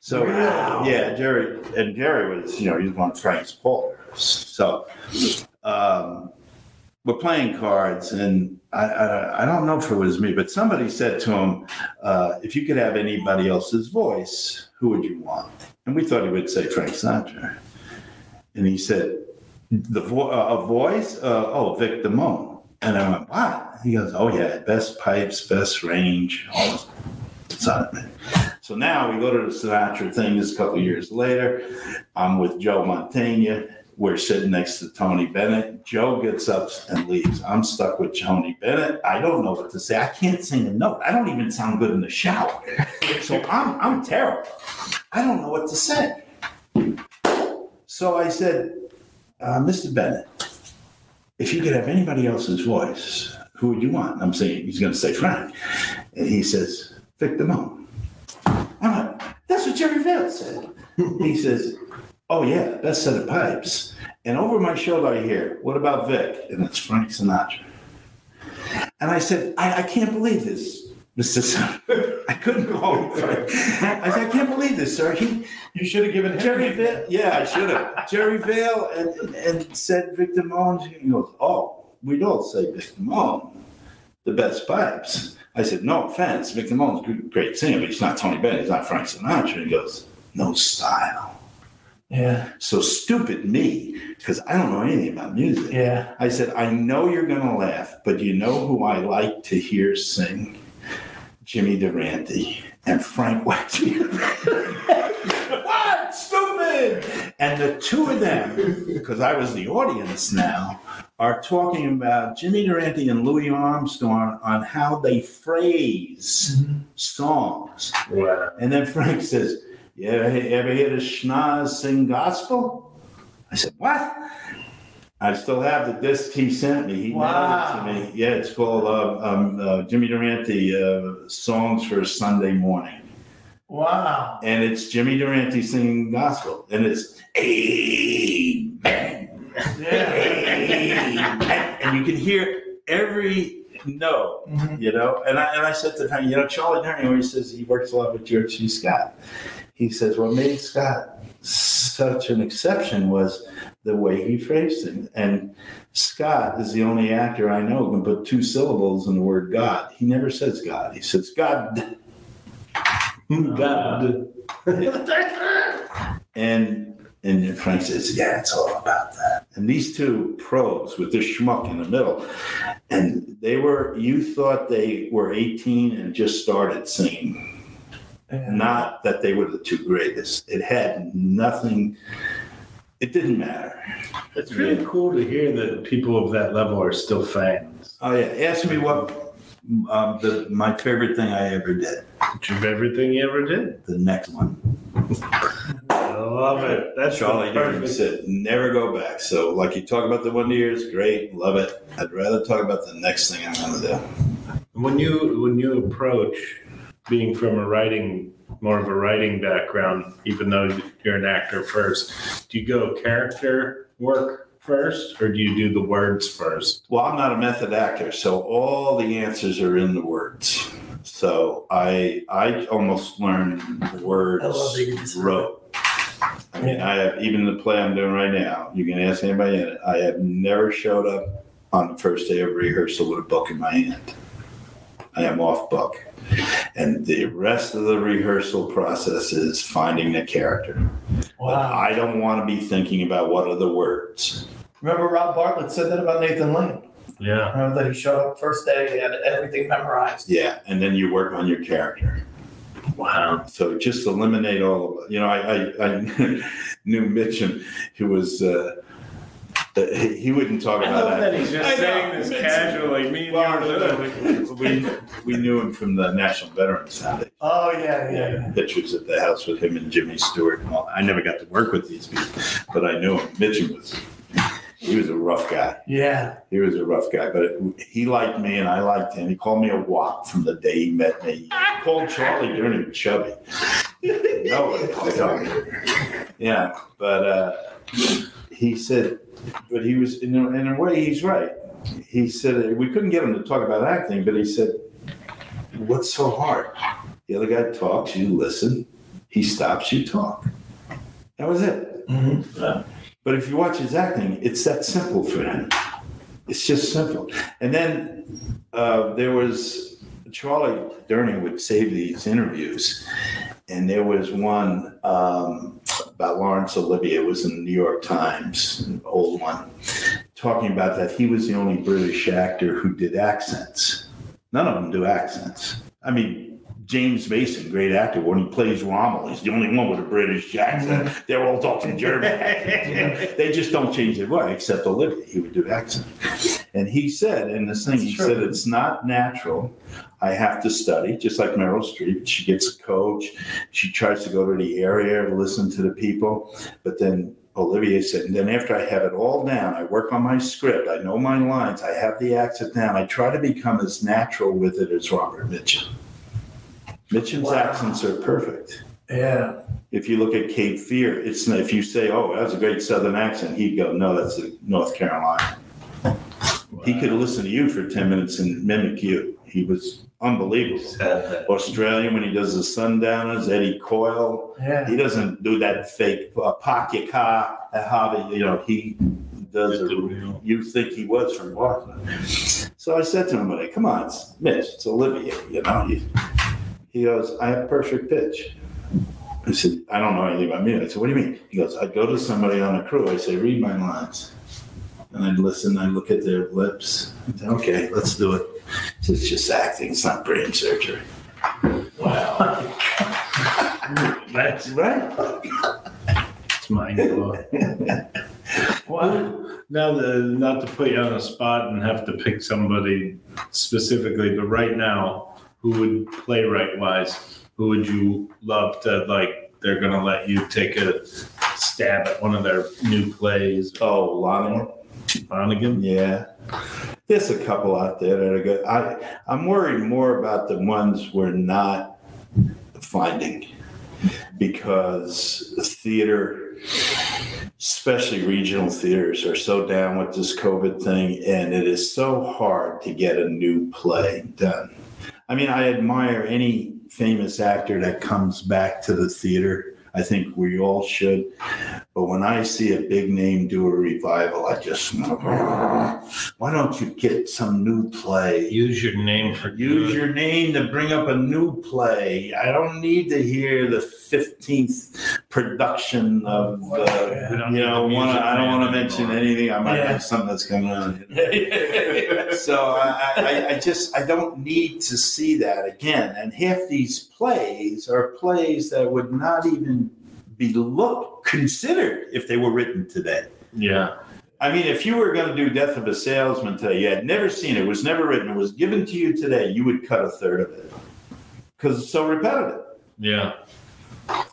So Wow. yeah, Jerry and Jerry was, you know, he's one of Frank's players. So um, we're playing cards, and I, I I don't know if it was me, but somebody said to him, uh, "If you could have anybody else's voice, who would you want?" And we thought he would say Frank Sinatra, and he said, "The vo- uh, a voice? Uh, oh, Vic Damone." And I went, "What?" He goes, "Oh yeah, best pipes, best range, all this." So now we go to the Sinatra thing. This a couple years later, I'm with Joe Mantegna. We're sitting next to Tony Bennett. Joe gets up and leaves. I'm stuck with Tony Bennett. I don't know what to say. I can't sing a note. I don't even sound good in the shower. So I'm I'm terrible. I don't know what to say. So I said, uh, Mr. Bennett, if you could have anybody else's voice, who would you want? I'm saying he's going to say Frank, and he says Vic Damone. I'm like, that's what Jerry Vale said. he says, Oh yeah, best set of pipes. And over my shoulder I hear, What about Vic? And it's Frank Sinatra. And I said, I, I can't believe this, Mr. I couldn't call him Frank. I said, I can't believe this, sir. He You should have given him. Jerry Vale, yeah, I should have. Jerry Vale and, and said Vic Damone. He goes, Oh, we don't say Vic Damone, the best pipes. I said, No offense, Vic Damone's great singer, but he's not Tony Bennett, he's not Frank Sinatra. He goes, No style. Yeah. So stupid me, because I don't know anything about music. Yeah. I said, I know you're going to laugh, but you know who I like to hear sing? Jimmy Durante and Frank Waxy. what? Stupid! And the two of them, because I was the audience now, are talking about Jimmy Durante and Louis Armstrong on how they phrase mm-hmm. songs. Wow. And then Frank says, You ever, ever hear the schnoz sing gospel? I said, What? I still have the disc he sent me. He Wow. mailed it to me. Yeah, it's called uh, um, uh, Jimmy Durante uh, Songs for Sunday Morning. Wow. And it's Jimmy Durante singing gospel. And it's Amen. Yeah. Amen. And you can hear every note Mhm. you know. And I and I said to him, you know, Charlie Durning always says he works a lot with George C. Scott. He says what made Scott such an exception was the way he phrased things. And Scott is the only actor I know who can put two syllables in the word God. He never says God. He says God. God. And and Frank says, yeah, it's all about that. And these two pros with this schmuck in the middle, and they were, you thought they were 18 and just started singing. Yeah. Not that they were the two greatest. It had nothing, it didn't matter. It's really cool to hear that people of that level are still fans. Oh, yeah. Ask me what um, the, my favorite thing I ever did. Of everything you ever did. The next one. I love it. That's Charlie perfect. said, never go back. So, like you talk about the one years, great, love it. I'd rather talk about the next thing I'm going to do. When you when you approach being from a writing more of a writing background, even though you're an actor first, do you go character work first, or do you do the words first? Well, I'm not a method actor, so all the answers are in the words. So I I almost learned the words I love that you just- wrote. I mean, I have even the play I'm doing right now. You can ask anybody in it. I have never showed up on the first day of rehearsal with a book in my hand. I am off book, and the rest of the rehearsal process is finding the character. Wow. I don't want to be thinking about what are the words. Remember Rob Bartlett said that about Nathan Lane. Yeah. Remember that he showed up first day, he had everything memorized. Yeah, and then you work on your character. Wow. So just eliminate all of it. You know, I, I, I knew Mitchum, who was, uh, uh, he, wouldn't talk I about love that. that he's just I know, saying this Mitchum. casually. Me and Well, you we, we knew him from the National Veterans Foundation. Oh, yeah, yeah, yeah. Pictures at the house with him and Jimmy Stewart. and all. I never got to work with these people, but I knew him. Mitchum was, he was a rough guy. Yeah. He was a rough guy, but he liked me and I liked him. He called me a wop from the day he met me. He called Charlie Durning chubby. Nobody called him. Yeah, but uh, he said, but he was in a, in a way he's right. He said we couldn't get him to talk about acting, but he said, "What's so hard? The other guy talks, you listen. He stops, you talk. That was it." Mhm. But if you watch his acting, it's that simple for him. It's just simple. And then uh, there was Charlie Durning would save these interviews, and there was one um, about Laurence Olivier. It was in the New York Times, an old one, talking about that he was the only British actor who did accents. None of them do accents. I mean. James Mason, great actor, when he plays Rommel, he's the only one with a British accent. Mm-hmm. They're all talking German. accents, you know? They just don't change their voice, except Olivier. He would do accent. And he said in this thing, he That's said, it's not natural. I have to study, just like Meryl Streep. She gets a coach. She tries to go to the area to listen to the people. But then Olivier said, and then after I have it all down, I work on my script. I know my lines. I have the accent down. I try to become as natural with it as Robert Mitchum. Mitchum's Wow. accents are perfect. Yeah. If you look at Cape Fear, it's if you say, "Oh, that's a great Southern accent," he'd go, "No, that's a North Carolina." He could listen to you for ten minutes and mimic you. He was unbelievable. Australian when he does the Sundowners, Eddie Coyle. Yeah. He doesn't do that fake uh, pocket car at Harvey. You know, he does. A, you think he was from Boston? So I said to him one day, "Come on, Mitch. It's Olivier. You know." He, he goes, "I have perfect pitch." I said, I don't know anything about music. I said, what do you mean? He goes, I'd go to somebody on a crew. I say, read my lines. And I'd listen, I'd look at their lips. I'd say, okay, let's do it. Said, It's just acting, it's not brain surgery. Wow. That's Right? it's mind blowing. Well, now the, not to put you on the spot and have to pick somebody specifically, but right now, who would playwright wise, who would you love to like? They're gonna let you take a stab at one of their new plays. Oh, Lonnie? Flanagan. Yeah. There's a couple out there that are good. I, I'm worried more about the ones we're not finding because theater, especially regional theaters, are so down with this COVID thing, and it is so hard to get a new play done. I mean, I admire any famous actor that comes back to the theater. I think we all should. But when I see a big name do a revival, I just, know ah, why don't you get some new play? Use your name for Use your name to bring up a new play. I don't need to hear the 15th production of, uh, you know, one, I don't want to mention anything. I might Yeah. have something that's going on. so I, I, I just I don't need to see that again. And half these plays are plays that would not even be looked considered if they were written today. Yeah. I mean, if you were going to do Death of a Salesman today, you had never seen it, was never written, it was given to you today, you would cut a third of it because it's so repetitive. Yeah.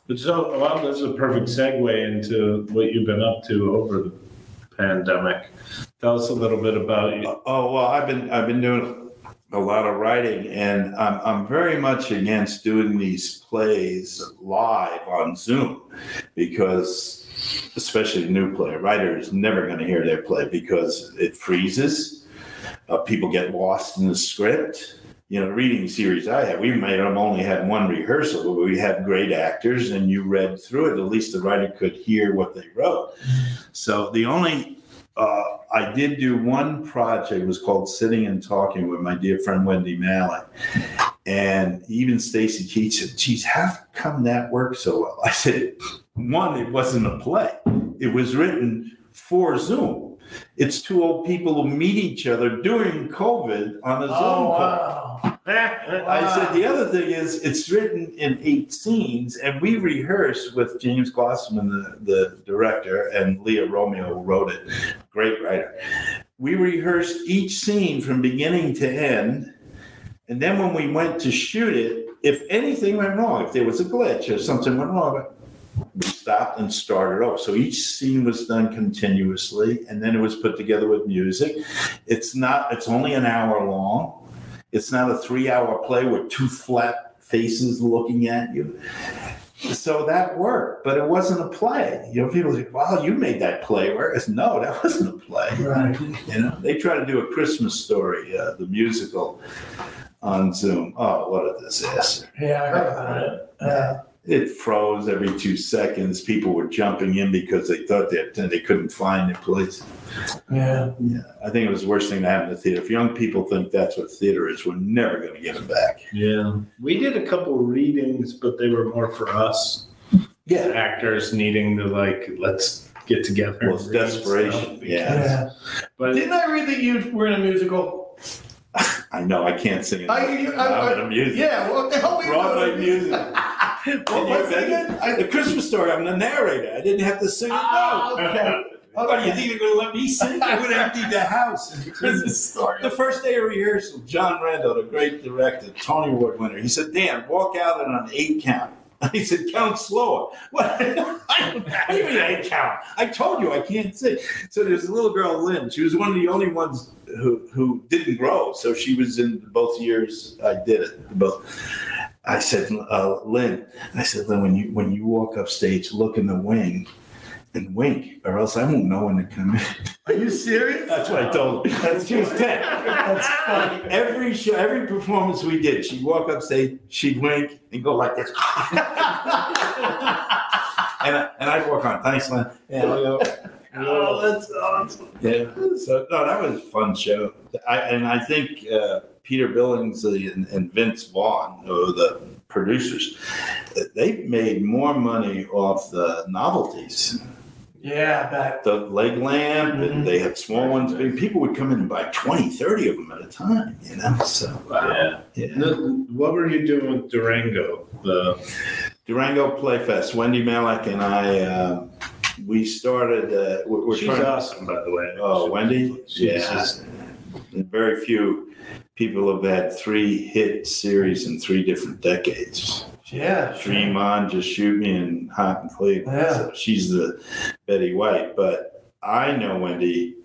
But so, well, this is a perfect segue into what you've been up to over the pandemic. Tell us a little bit about you. Oh well, I've been I've been doing a lot of writing, and I'm I'm very much against doing these plays live on Zoom because, especially new play, writers never going to hear their play because it freezes. Uh, people get lost in the script. You know, reading series I had, we might have only had one rehearsal, but we had great actors, and you read through it. At least the writer could hear what they wrote. So the only uh, I did do one project. Was called Sitting and Talking with my dear friend Wendy Malick. And even Stacy Keach said, geez, how come that worked so well? I said, one, it wasn't a play. It was written for Zoom. It's two old people who meet each other during COVID on a Zoom Oh, call. wow. I said the other thing is it's written in eight scenes, and we rehearsed with James Glossman, the, the director, and Leah Romeo who wrote it. Great writer. We rehearsed each scene from beginning to end, and then when we went to shoot it, if anything went wrong, if there was a glitch or something went wrong, we stopped and started over. So each scene was done continuously, and then it was put together with music. It's not. It's only an hour long. It's not a three hour play with two flat faces looking at you. So that worked, but it wasn't a play. You know, people say, wow, you made that play. Whereas, no, that wasn't a play. Right. You know, they try to do a Christmas story, uh, the musical on Zoom. Oh, what a disaster. Yeah, I heard about it. Yeah. It froze every two seconds. People were jumping in because they thought that they couldn't find their place. Yeah. Yeah, I think it was the worst thing to happen to theater. If young people think that's what theater is, we're never going to get them back. Yeah. We did a couple readings, but they were more for us Yeah, actors needing to like, let's get together. Well, it's desperation, yeah. because- Yeah. But Didn't I read that you were in a musical? I know. I can't sing it. I- you- I- I'm in a music. Yeah, what the hell were you Broadway music. What was it again? I- the Christmas story. I'm the narrator. I didn't have to sing it. Ah, no. okay. What do you think they're going to let me sing? I would have emptied the house. The Christmas story. The first day of rehearsal, John Rando, the great director, Tony Award winner, he said, Dan, walk out on an eight count. He said, count slower. What? what do you mean eight count? I told you I can't sing. So there's a little girl, Lynn. She was one of the only ones who, who didn't grow. So she was in both years I did it. Both. I said, uh, Lynn, I said, Lynn, when you when you walk up stage, look in the wing and wink, or else I won't know when to come in. Are you serious? That's what I told her. That's, she was 10. That's funny. Every show, every performance we did, she'd walk up stage, she'd wink and go like this. and, I, and I'd walk on, thanks, Lynn. I go, Oh, that's awesome. yeah. So, no, that was a fun show. I, and I think uh, Peter Billingsley and, and Vince Vaughn, who are the producers, they made more money off the novelties. Yeah, back. The leg lamp, Mhm. and they had small ones. I mean, people would come in and buy 20, 30 of them at a time, you know? So, Yeah. yeah. The- What were you doing with Durango? The Durango Playfest, Wendy Malick and I, uh, we started, uh, we're, we're she's trying. awesome, by the way. Oh, Wendy? She's Yeah. just- very few people have had three hit series in three different decades. Yeah. sure. Dream On, Just Shoot Me, and Hot in Cleveland. Yeah. So she's the Betty White. But I know Wendy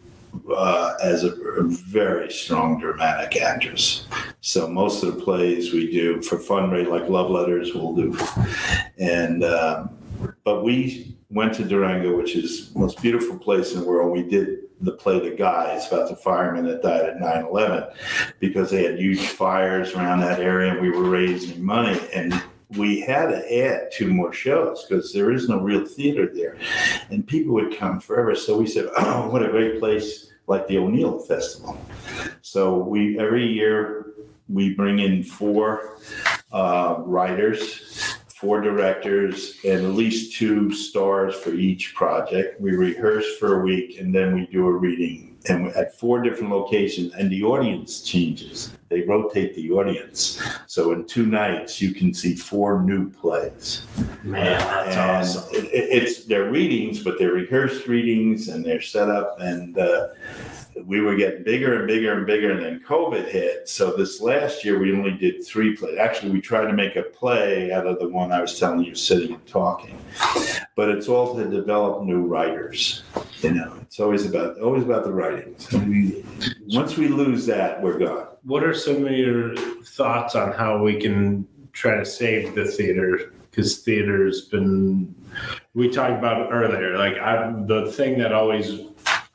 uh, as a, a very strong dramatic actress. So most of the plays we do for fundraise, like Love Letters, we'll do. And um, but we went to Durango, which is the most beautiful place in the world. We did the play The Guys about the firemen that died at 9-11 because they had huge fires around that area and we were raising money. And we had to add two more shows because there is no real theater there. And people would come forever. So we said, oh, what a great place like the O'Neill Festival. So we every year we bring in four uh, writers, four directors, and at least two stars for each project. We rehearse for a week and then we do a reading. And at four different locations, and the audience changes. They rotate the audience. So in two nights, you can see four new plays. Man, that's And awesome. It, it- it's they're readings, but they're rehearsed readings and they're set up. And uh, we were getting bigger and bigger and bigger, and then COVID hit. So this last year, we only did three plays. Actually, we tried to make a play out of the one I was telling you, sitting and talking. But it's all to develop new writers. You know, it's always about always about the writing. So we, once we lose that, we're gone. What are some of your thoughts on how we can try to save the theater? Because theater's been, we talked about earlier. Like I, the thing that always,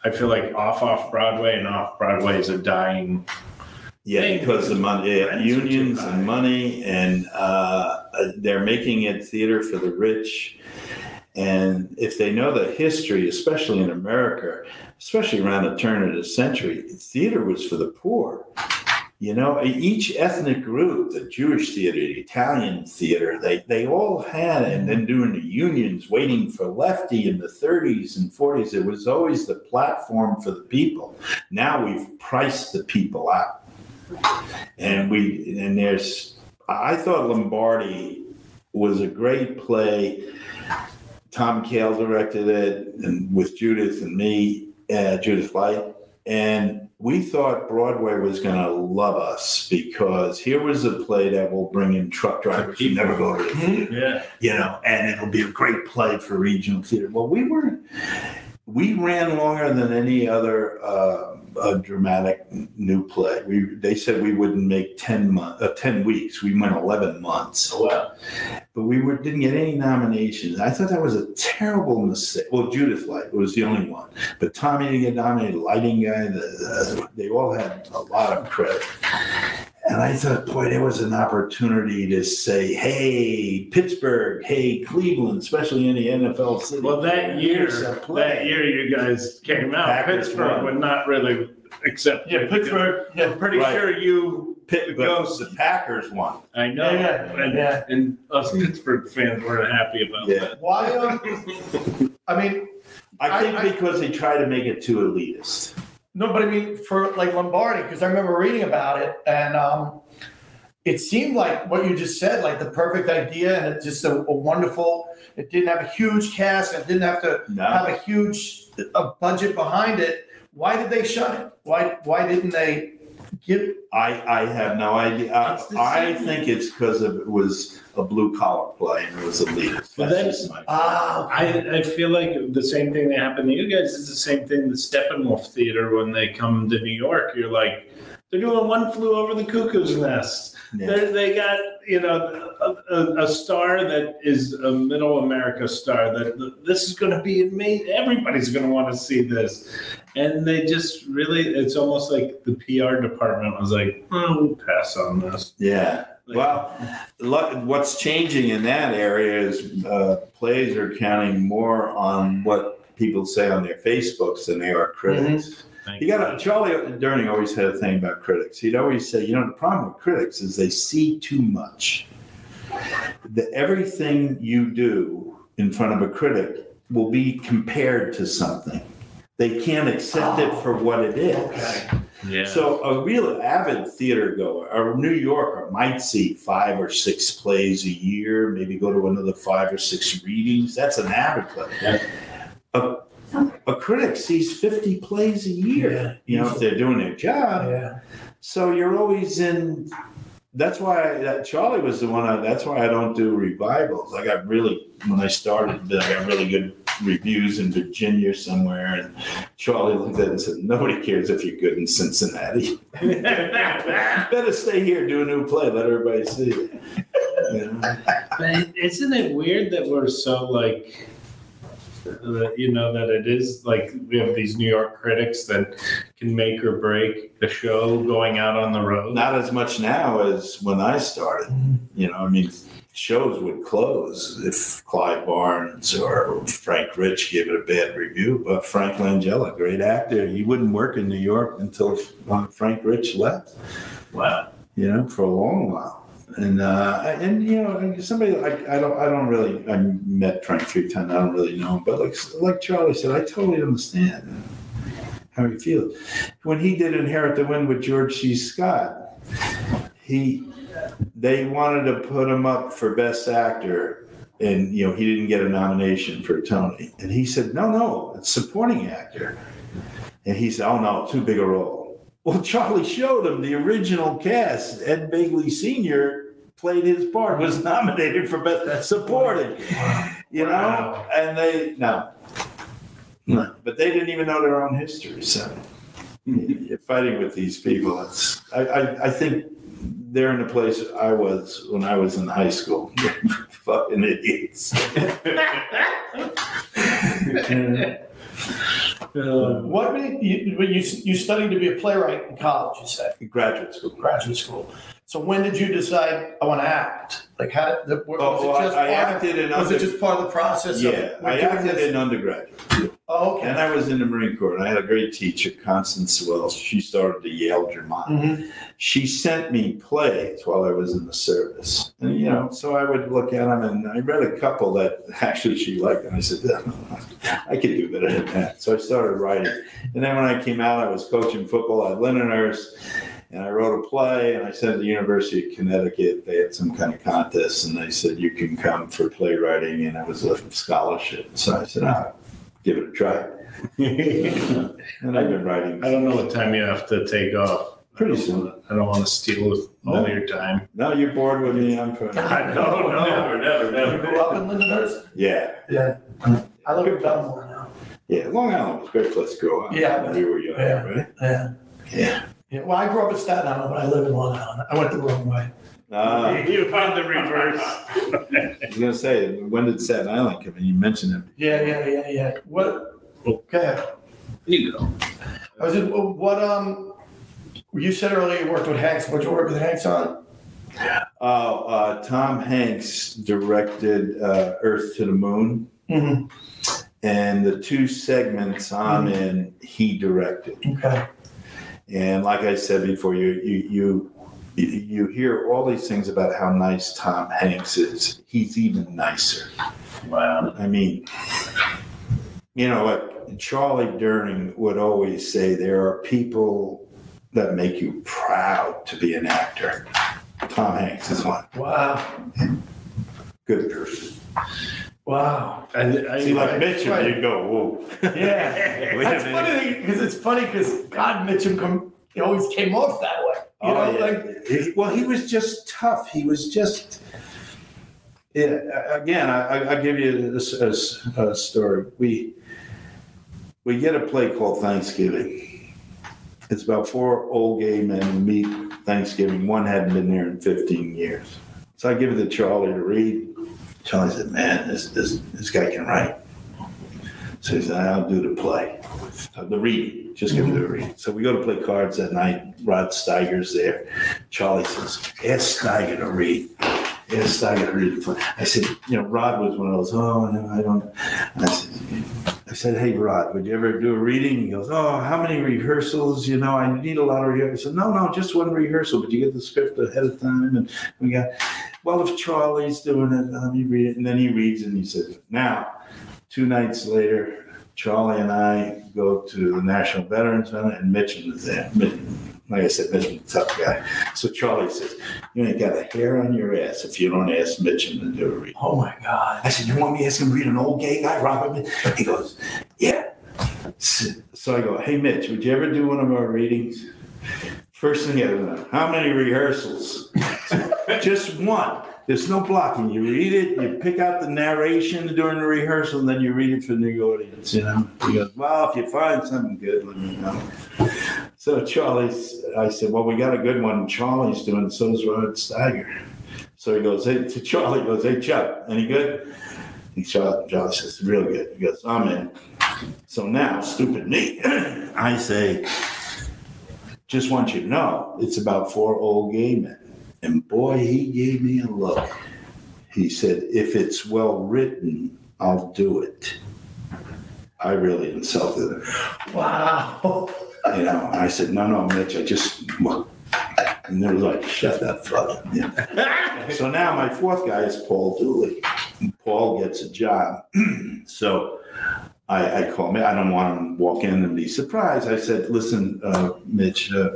I feel like off off Broadway and off Broadway is a dying. Yeah, Thing. because of money, yeah, Rents are too unions and money, and uh, they're making it theater for the rich. And if they know the history, especially in America, especially around the turn of the century, theater was for the poor. You know, each ethnic group, the Jewish theater, the Italian theater, they, they all had, and then during the unions, waiting for lefty in the 30s and 40s, it was always the platform for the people. Now we've priced the people out and we and there's I thought Lombardi was a great play. Tom Kail directed it, and with Judith and me, uh, Judith Light, and we thought Broadway was going to love us because here was a play that will bring in truck drivers who never go to the theater Yeah. you know, and it'll be a great play for regional theater. Well, we weren't. We ran longer than any other uh, uh, dramatic new play. We they said we wouldn't make ten month, uh, ten weeks. We went eleven months, Oh, wow. but we were, didn't get any nominations. I thought that was a terrible mistake. Well, Judith Light was the only one, but Tommy didn't get nominated. Lighting guy, the, uh, they all had a lot of credit. And I thought, boy, there was an opportunity to say, hey, Pittsburgh, hey, Cleveland, especially in the NFL city. Well, that year, Here's a play. that year you guys came out. Packers Pittsburgh won. would not really accept. Yeah. Pittsburgh. Yeah. I'm pretty Right. sure you. Pitt, the but Ghost. the Packers won. I know, Yeah, and, yeah. and us Pittsburgh fans weren't happy about Yeah. that. Why? Um, I mean, I I- think I- because they tried to make it too elitist. No, but I mean for like Lombardi, because I remember reading about it, and um, it seemed like what you just said, like the perfect idea, and it's just a, a wonderful. It didn't have a huge cast, it didn't have to have a huge a budget behind it. Why did they shut it? Why why didn't they give? I, I have no idea. I, I think it's because of it was a blue collar play and it was elitist. But That's then- just my. Ah, I, I feel like the same thing that happened to you guys is the same thing the Steppenwolf Theater when they come to New York. You're like, they're doing one flew over the cuckoo's nest. Yeah. They're, they got you know a, a, a star that is a middle America star that this is going to be amazing. Everybody's going to want to see this, and they just really it's almost like the PR department was like, oh, we'll pass on this. Yeah. Like- Well, look, what's changing in that area is uh, plays are counting more on what people say on their Facebooks than they are critics. Thank You got Charlie Durning always had a thing about critics. He'd always say, you know, the problem with critics is they see too much. That everything you do in front of a critic will be compared to something. They can't accept it oh, for what it is. Okay. Yeah. So a real avid theater goer, a New Yorker might see five or six plays a year, maybe go to another five or six readings. That's an avid play. Yeah. A, a critic sees 50 plays a year, Yeah, you know, if they're doing their job. Yeah. So you're always in. That's why that Charlie was the one. I, that's why I don't do revivals. I got really when I started, I got really good reviews in Virginia somewhere, and Charlie looked at it and said, "Nobody cares if you're good in Cincinnati. Better stay here, do a new play, let everybody see it." You know? But isn't it weird that we're so like, you know, that it is like we have these New York critics that can make or break a show going out on the road? Not as much now as when I started. You know, I mean, shows would close if Clive Barnes or Frank Rich gave it a bad review. But Frank Langella, great actor, he wouldn't work in New York until Frank Rich left. Wow. You know, for a long while. And uh, and you know somebody like I don't I don't really I met Frank three times I don't really know him but like like Charlie said I totally understand how he feels when he did Inherit the Wind with George C Scott he they wanted to put him up for best actor and you know he didn't get a nomination for Tony. And he said no no it's supporting actor. And he said oh no too big a role. Well Charlie showed him the original cast. Ed Begley Sr played his part was nominated for best supporting. you know? Wow. and they no. No but they didn't even know their own history so fighting with these people it's I, I, I think they're in the place I was when I was in high school. Fucking idiots. Uh, What made you, but you, you studied to be a playwright in college, you said, Graduate school. graduate school. So when did you decide I want to act? Like how did, the- was Oh, it just I, I part of, in was it just part of the process? yeah, of, I acted this- in undergraduate. Oh, okay. And. I was in the Marine Corps, and I had a great teacher, Constance Wells. She started the Yale Dramatics. Mhm. She sent me plays while I was in the service. And, you know, so I would look at them, and I read a couple that actually she liked, and I said, I could do better than that. So I started writing. And then when I came out, I was coaching football at Lindenhurst, and I wrote a play, and I sent it to the University of Connecticut. They had some kind of contest, and they said, You can come for playwriting, and it was a scholarship. So I said, I'll give it a try. And I've been writing I don't know what time you have to take off. pretty soon. I don't want to steal all No. your time. No, you're bored with me. I'm fine. I don't know. Never, never, You never. grew up in Lindenhurst? Yeah, Yeah. I live in Bellmore now. yeah. Long Island was a great place to grow up. Yeah, when we were young, Yeah. right? Yeah. Yeah. Yeah. Well, I grew up in Staten Island, but I live in Long Island. I went the wrong way. Uh, you found the reverse. I was gonna say, when did Staten Island come in? You mentioned it. Yeah, yeah, yeah, yeah. What? Okay. you go. I was just, what, um, you said earlier you worked with Hanks. What'd you work with Hanks on? Uh, uh, Tom Hanks directed uh, Earth to the Moon, Mm-hmm. and the two segments I'm in, he directed. Okay. And like I said before, you you you you hear all these things about how nice Tom Hanks is. He's even nicer. Wow. I mean, you know, like Charlie Durning would always say, there are people that make you proud to be an actor. Tom Hanks is one. Wow. Good person. Wow. I, I, See, like right. you'd go, whoa. Yeah. That's funny because it's funny because God, Mitchum, come, he always came off that way. You oh, know, Oh, yeah. like, He- well, he was just tough. He was just. Yeah. Again, I, I, I'll give you this a, a story. We we get a play called Thanksgiving. It's about four old gay men meet Thanksgiving. One hadn't been there in 15 years. So I give it to Charlie to read. Charlie said, "Man, this this this guy can write." So he said, "I'll do the play, Uh, the reading. Just give me the reading." So we go to play cards that night. Rod Steiger's there. Charlie says, "Ask Steiger to read." Ask Steiger to read the play. I said, "You know, Rod was one of those. Oh no, I don't." I said, I said, Hey, Rod, would you ever do a reading? He goes, Oh, how many rehearsals? You know, I need a lot of rehearsals. I said, No, no, just one rehearsal, but you get the script ahead of time. And we got, Well, if Charlie's doing it, um, let me read it. And then he reads and he says, Now, two nights later, Charlie and I go to the National Veterans Center and Mitchum is there. Like I said, Mitchum's a tough guy. So Charlie says, You ain't got a hair on your ass if you don't ask Mitchum to do a reading. Oh my God. I said, You want me to ask him to read an old gay guy, Robert? He goes, Yeah. So I go, Hey, Mitch, would you ever do one of our readings? First thing I go, How many rehearsals? Just one. There's no blocking. You read it, you pick out the narration during the rehearsal, and then you read it for the audience, you know? He goes, Well, if you find something good, let me know. So Charlie's, I said, Well, we got a good one. Charlie's doing, so is Rod Steiger. So he goes, Hey, to Charlie, he goes, Hey, Chuck, any good? And Charlie, Charlie says, Real good. He goes, I'm in. So now, stupid me, I say, Just want you to know, it's about four old gay men. And boy, he gave me a look. He said, If it's well written, I'll do it. I really insulted him. Wow. You know, I said, No, no, Mitch, I just. And they was like, Shut that fuck. Yeah. so now my fourth guy is Paul Dooley. Paul gets a job. so I, I call me. I don't want him to walk in and be surprised. I said, Listen, uh, Mitch, uh,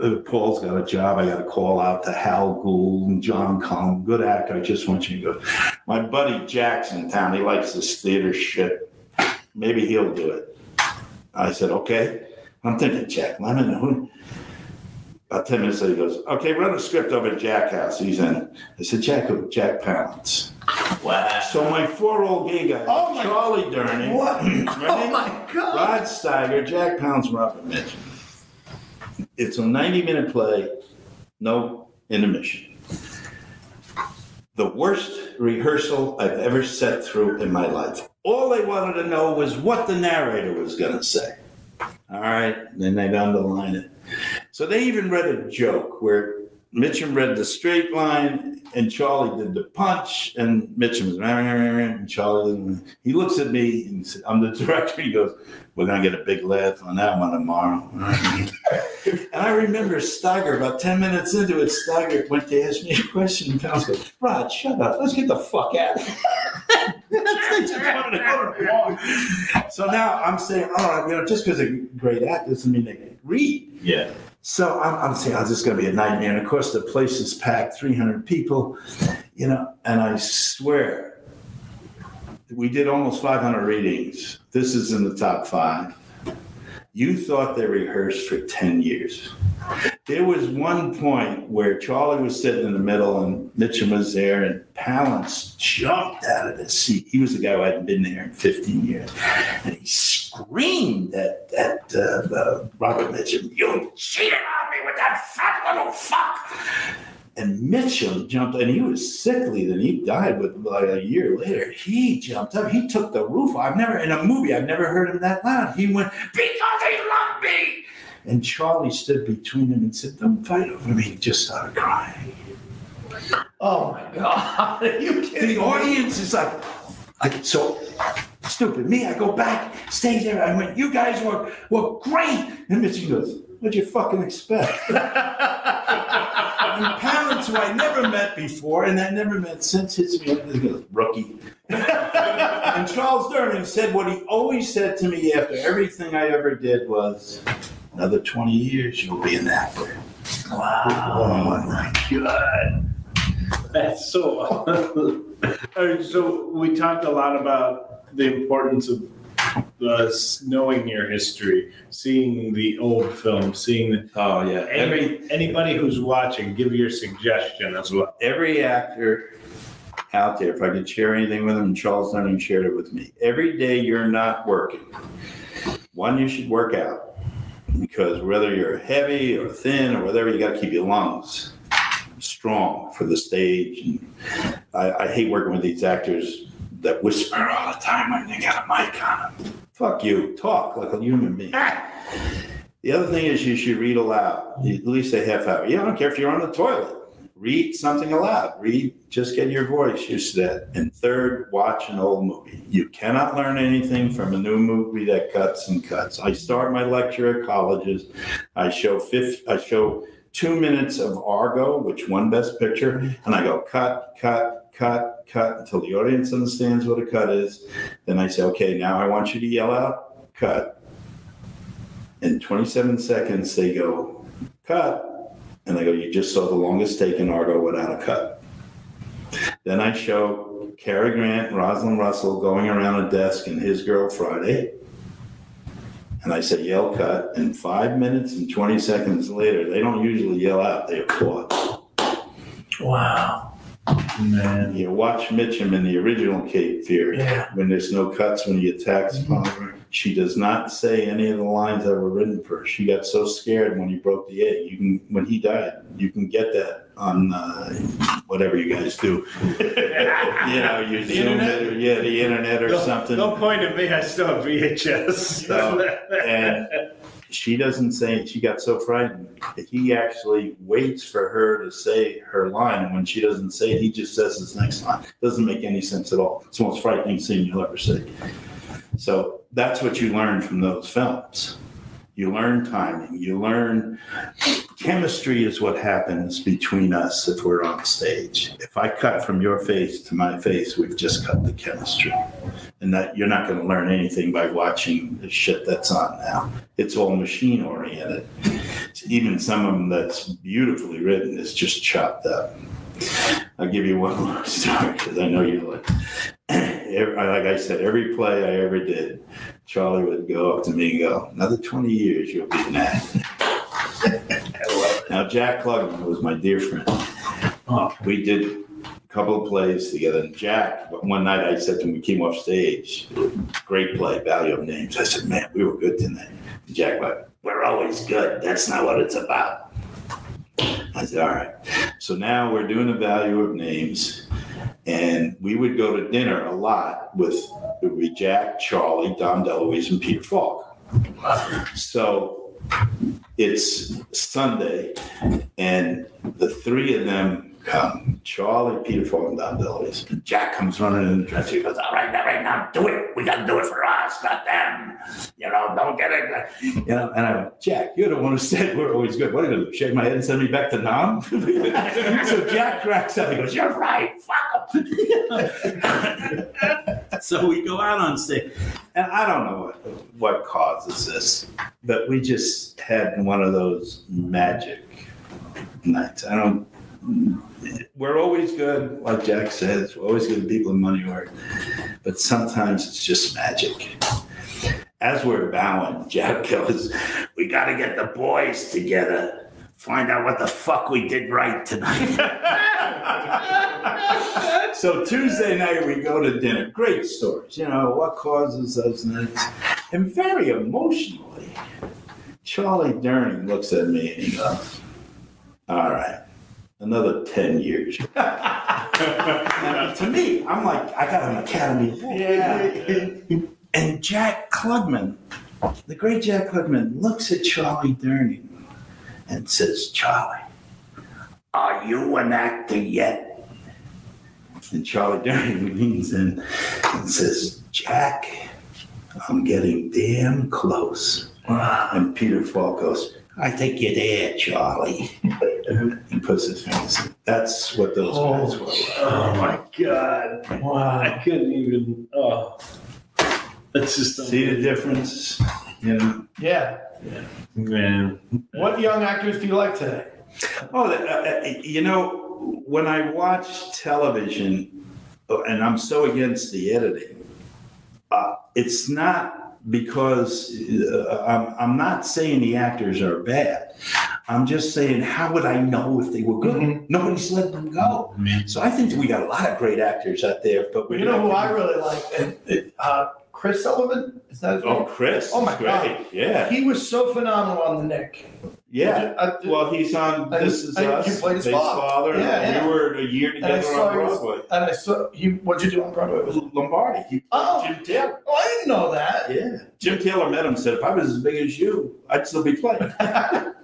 uh, Paul's got a job. I got to call out to Hal Gould and John Collin, good actor. I just want you to go. My buddy Jack's in town. He likes this theater shit. Maybe he'll do it. I said, okay. I'm thinking Jack Lemmon. Who? About 10 minutes later, he goes, okay, run the script over to Jack House. He's in. I said, Jack, who? Jack Palance. Wow. So my four old gay guys, uh, Oh my- Charlie Durning, What? Oh my God. Rod Steiger, Jack Palance, Robert Mitchum. It's a 90 minute play, no intermission. The worst rehearsal I've ever sat through in my life. All they wanted to know was what the narrator was going to say. All right, then they'd underline it. So they even read a joke where Mitchum read the straight line and Charlie did the punch, and Mitchum was and Charlie. He looks at me and said, "I'm the director." He goes, "We're gonna get a big laugh on that one tomorrow." and I remember Steiger about ten minutes into it. Steiger went to ask me a question, and Palance goes, "Rod, shut up. Let's get the fuck out." of here." they just wanted to go to the bar. So now I'm saying, "Oh, you know, just because they're great actors doesn't mean they can read." Yeah. So I'm, I'm saying, oh, this is going to be a nightmare. And of course, the place is packed, 300 people, you know, and I swear, we did almost 500 readings. This is in the top five. You thought they rehearsed for 10 years. There was one point where Charlie was sitting in the middle and Mitchum was there, and Palance jumped out of his seat. He was the guy who hadn't been there in 15 years. And he screamed at, at uh, uh, Robert Mitchum, You cheated on me with that fat little fuck. And Mitchum jumped, and he was sickly. Then he died with like a year later. He jumped up. He took the roof. Off. I've never in a movie. I've never heard him that loud. He went because he loved me. And Charlie stood between them and said, "Don't fight over me." He just started crying. Oh my God. Are you kidding The audience is like, I, so stupid. Me, I go back, stay there. I went, "You guys were were great." And Mitchum goes, "What'd you fucking expect?" and parents who I never met before and I never met since hits me up and goes, rookie. and Charles Durning said what he always said to me after everything I ever did was, another 20 years, you'll be an actor. Wow. Oh my God. That's so. All right, so we talked a lot about the importance of uh, knowing your history, seeing the old film, seeing the, Oh yeah. Every, every anybody who's watching, give your suggestion as well. every actor out there, if I could share anything with them, Charles Durning shared it with me. Every day you're not working, one, you should work out because whether you're heavy or thin or whatever, you got to keep your lungs strong for the stage. And I, I hate working with these actors that whisper all the time when they got a mic on them. Fuck you, talk like a human being. Ah. The other thing is you should read aloud, at least a half hour. Yeah, I don't care if you're on the toilet. Read something aloud. Read just get your voice used to that. And third, watch an old movie. You cannot learn anything from a new movie that cuts and cuts. I start my lecture at colleges. I show fifth, I show two minutes of Argo, which won Best Picture, and I go cut, cut, cut, cut until the audience understands what a cut is. Then I say, okay, now I want you to yell out, cut. In 27 seconds, they go, cut. And I go, you just saw the longest take in Argo without a cut. Then I show Cary Grant, Rosalind Russell going around a desk in His Girl Friday. And I say, yell cut. And five minutes and 20 seconds later, they don't usually yell out, they applaud. Wow. Man. You watch Mitchum in the original Cape Fear Yeah. when there's no cuts when he attacks Palmer. She does not say any of the lines that were written for her. She got so scared when he broke the egg. You can when he died. You can get that on uh, whatever you guys do. you know, you The Zoom internet? it or yeah, the internet or Don't, something. don't point at me. I still have VHS. So, and she doesn't say she got so frightened. He actually waits for her to say her line, and when she doesn't say it, he just says his next line. Doesn't make any sense at all. It's the most frightening scene you'll ever see. So that's what you learn from those films. You learn timing. You learn chemistry is what happens between us if we're on stage. If I cut from your face to my face, we've just cut the chemistry and that you're not going to learn anything by watching the shit that's on now. It's all machine oriented. Even some of them that's beautifully written is just chopped up. I'll give you one more story because I know you like. Like I said, every play I ever did, Charlie would go up to me and go, "Another twenty years, you'll be an actor." Now Jack Klugman was my dear friend. Oh. We did a couple of plays together. And Jack, one night I said to him, we came off stage, great play, Value of Names. I said, man, we were good tonight. And Jack went, we're always good. That's not what it's about. I said, all right. So now we're doing the value of names. And we would go to dinner a lot with it would be Jack, Charlie, Dom DeLuise, and Peter Falk. So it's Sunday, and the three of them come. Charlie, Peter Falk, and Dom DeLuise. Jack comes running in the dress. He goes, all right, all right, now do it. We got to do it for us, not them. You know, don't get it. You know, and I went, Jack, you're the one who said we're always good. What are you going to? Shake my head and send me back to Nam? so Jack cracks up. He goes, you're right. Fuck 'em." so we go out on stage. And I don't know what, what causes this, but we just had one of those magic nights. I don't. We're always good, like Jack says. We're always giving people money work, but sometimes it's just magic. As we're bowing, Jack goes, "We got to get the boys together, find out what the fuck we did right tonight." so Tuesday night we go to dinner. Great stories, you know what causes those nights, and very emotionally. Charlie Durning looks at me and he goes, "All right." Another 10 years. To me, I'm like, I got an Academy Award. Yeah. And Jack Klugman, the great Jack Klugman, looks at Charlie Durning and says, Charlie, are you an actor yet? And Charlie Durning leans in and says, Jack, I'm getting damn close. And Peter Falk goes, I think you're there, Charlie. and puts his hands. That's what those guys were. Oh my God. Wow. I couldn't even. Oh. That's just See the difference? You know? Yeah. Man. What young actors do you like today? Oh, uh, uh, you know, when I watch television, uh, and I'm so against the editing, uh, it's not because uh, I'm, I'm not saying the actors are bad. I'm just saying, how would I know if they were good? Mhm. Nobody's letting them go. So I think we got a lot of great actors out there, but we You know who I really like? And, uh, Chris Sullivan? Is that his Oh, name? Chris. Oh, my is great. Yeah. He was so phenomenal on the Knick. Yeah. I, I- Well, he's on And- This Is and Us. you played his father. Yeah, yeah. We were a year and I together saw on he was, Broadway. and I saw he. What'd you do on Broadway? Lombardi. He Oh. Jim Taylor. Oh, I didn't know that. Yeah. Jim Taylor met him and said, if I was as big as you, I'd still be playing.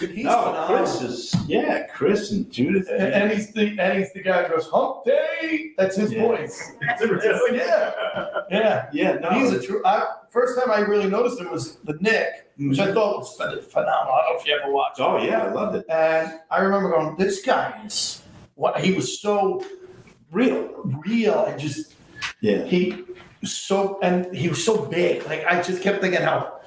He's No, phenomenal. Chris is yeah, Chris and Judith. And, and he's the and he's the guy who goes hump day. That's his Yeah. voice. Really? Yeah, yeah. yeah, no, He's a true. I, first time I really noticed him was the Knick, which I thought was phen- phenomenal. I don't know if you ever watched. oh yeah, I loved it. And I remember going, this guy is what he was so Real. real and just Yeah. he was so and he was so big. Like I just kept thinking how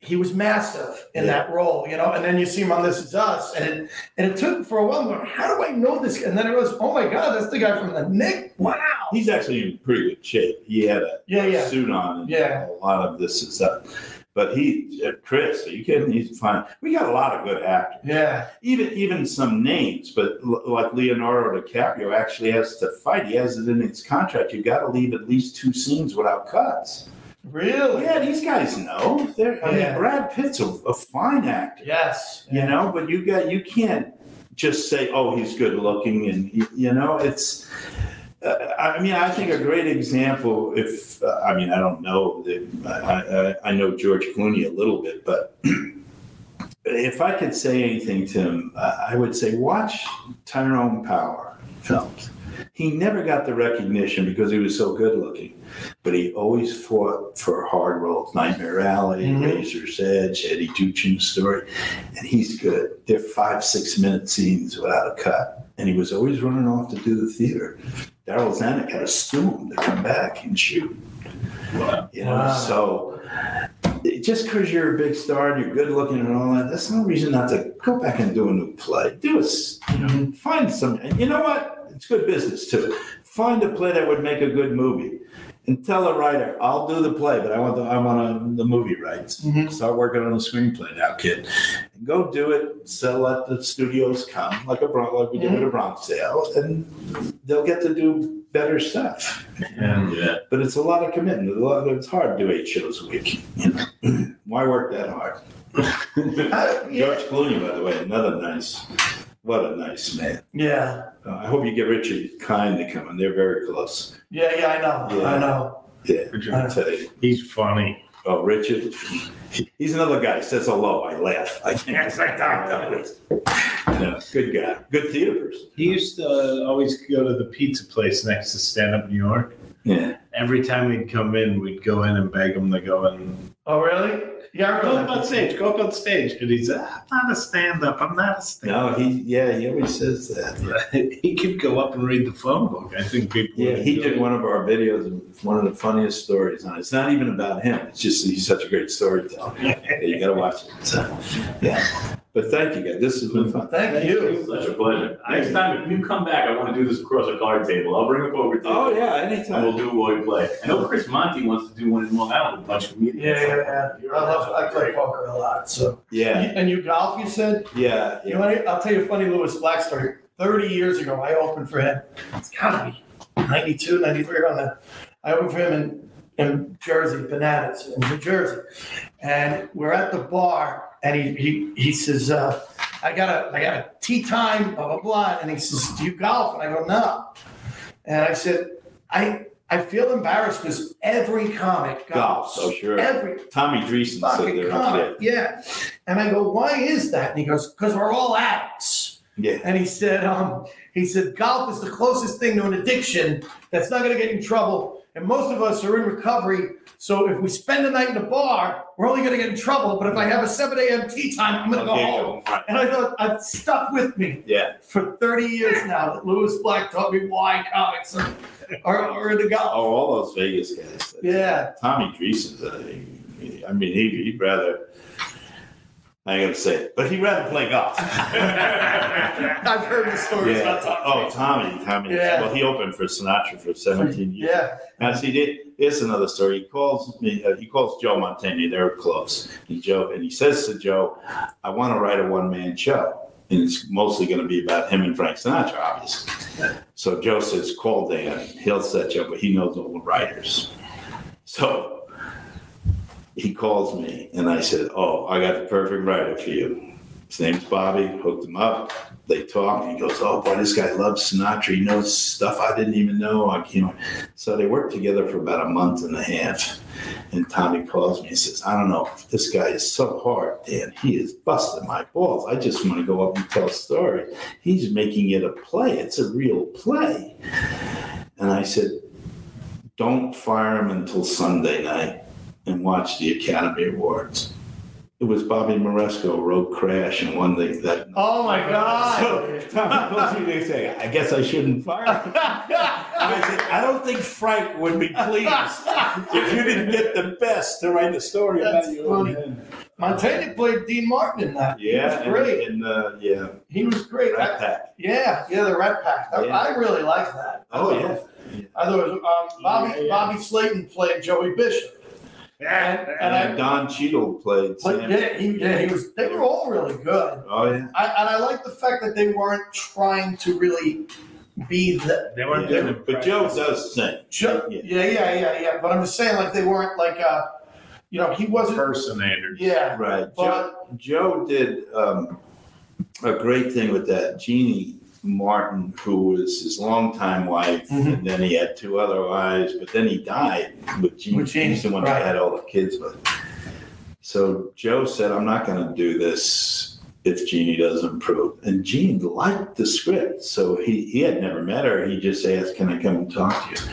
he was massive in Yeah. that role, you know. And then you see him on This Is Us, and it and it took for a while. I'm going, how do I know this? guy? And then it was, oh my god, that's the guy from the Knick. Wow. He's actually in pretty good shape. He had a Yeah, yeah. suit on and Yeah. a lot of this and stuff. But he, uh, Chris, are you kidding? He's fine. We got a lot of good actors. Yeah. Even even some names, but l- like Leonardo DiCaprio actually has to fight. He has it in his contract. You've got to leave at least two scenes without cuts. Really? Yeah, these guys know. They're, I Yeah. mean, Brad Pitt's a, a fine actor. Yes. you know but you got you can't just say oh he's good looking and you, know it's I mean, I think a great example. If uh, I mean, I don't know. I, I, I know George Clooney a little bit, but if I could say anything to him, uh, I would say watch Tyrone Power films. He never got the recognition because he was so good looking, but he always fought for hard roles. Nightmare Alley, Mhm. Razor's Edge, Eddy Duchin's story, and he's good. They're five, six minute scenes without a cut, and he was always running off to do the theater. Darryl Zanuck had to sue him to come back and shoot. Wow. You know, Wow. so it- just because you're a big star and you're good looking and all that, that's no reason not to go back and do a new play. Do a, you know, mm-hmm. find some, and you know what? It's good business too. Find a play that would make a good movie, and tell a writer, "I'll do the play, but I want the I want a, the movie rights. Mhm. Start working on the screenplay now, kid. And go do it. Sell let the studios come, like a Bron- like we did with a Bronx Tale, and they'll get to do better stuff. Yeah. yeah. But it's a lot of commitment. A lot it's hard to do eight shows a week. You know? Why work that hard? Uh, yeah. George Clooney, by the way, another nice, what a nice man. yeah. Uh, I hope you get Richard Kind to come in. They're very close. Yeah. Yeah. I know. Yeah. I know. Yeah, I tell you. He's funny. Oh, Richard, he's another guy. He says hello. I laugh. I can't. It's like that. No, good guy. Good theater person. He used to always go to the pizza place next to Stand Up New York. Yeah. Every time we'd come in, we'd go in and beg him to go in. Oh, really? Yeah. Go up on stage. Go up on stage. And he's, ah, I'm not a stand up. I'm not a stand up. No, he. Yeah, he always says that. he could go up and read the phone book. I think people. Yeah, he did it. one of our videos. One of the funniest stories on it. It's not even about him. It's just he's such a great storyteller. You got to watch it. So, yeah. But thank you, guys. This has been fun. Thank you. Such a pleasure. Next time, if you come back, I want to do this across a card table. I'll bring a poker table. Oh yeah, And anytime. we'll do it while we play. I know Chris Monty wants to do one in Long Island with a bunch of comedians. Yeah. Yeah. Yeah. I love. I play poker a lot. So. Yeah, And you golf? You said. yeah, You know, what? I'll tell you a funny Lewis Black story. 30 years ago, I opened for him. It's gotta be 92, 93 around that. I opened for him in, in Jersey, Bananas, in New Jersey. And we're at the bar, and he he, he says, uh, I got a I got a tee time, blah, blah, blah. And he says, Do you golf? And I go, No. And I said, I I feel embarrassed because every comic golfs. Golfs, oh, sure. Every Tommy Dreesen said they're comic. Yeah. And I go, why is that? And he goes, because we're all addicts. Yeah. And he said, um, he said, golf is the closest thing to an addiction that's not going to get you in trouble. And most of us are in recovery. So if we spend the night in the bar, we're only going to get in trouble. But if I have a 7 a.m. tee time, I'm going to go home. Right. And I thought, I've stuck with me Yeah. for 30 years now that Lewis Black taught me why comics are, are, are into golf. Oh, all those Vegas guys. Yeah. Tommy Dreesen's. He- I mean, he, he'd rather. I ain't gonna say it, but he'd rather play golf. I've heard the stories Yeah. about Tom. Oh, Tommy, Tommy. Yeah. Well, he opened for Sinatra for 17 years. Yeah. Now, see, thi- here's another story. He calls me. Uh, he calls Joe Mantegna. They're close. And Joe, and he says to Joe, "I want to write a one-man show, and it's mostly going to be about him and Frank Sinatra, obviously." So Joe says, "Call Dan. He'll set you up, but he knows all the writers." So he calls me, and I said, "Oh, I got the perfect writer for you. His name's Bobby. Hooked him up. they talk. And he goes, "Oh boy, this guy loves Sinatra. He knows stuff I didn't even know." I, know, so they worked together for about a month and a half. And Tommy calls me and says, "I don't know. This guy is so hard, Dan. He is busting my balls. I just want to go up and tell a story. He's making it a play. It's a real play." And I said, "Don't fire him until Sunday night and watch the Academy Awards." It was Bobby Moresco wrote Crash and won the, that Oh my God. so Tommy calls me and say, I guess I shouldn't fire him. I said, I don't think Frank would be pleased if you didn't get the best to write a story That's about you. funny. Mantegna played Dean Martin in that. Yeah, He was great. And, and uh, yeah, He was great. Rat Pack. yeah, yeah, the Rat Pack. I, Yeah. I really like that. Oh, it yeah. was- I thought it was, um, Bobby Yeah, yeah. Bobby Slayton played Joey Bishop. Yeah, And And I- Don Cheadle played But Sam. yeah, he, yeah, he was. They were all really good. Oh, yeah. I, and I like the fact that they weren't trying to really be the. they weren't Yeah, doing But Joe does sing. Ju- Yeah. yeah, yeah, yeah, yeah. But I'm just saying, like they weren't like, uh, you know, he wasn't. impersonators. Yeah, Right. But Joe did um, a great thing with that. Jeannie Martin, who was his longtime wife, Mhm. and then he had two other wives, but then he died with Jeannie. With Jeannie, He's the one right. that had all the kids with. So Joe said, I'm not going to do this if Jeannie doesn't improve. And Jeannie liked the script. So he, he had never met her. He just asked, Can I come and talk to you?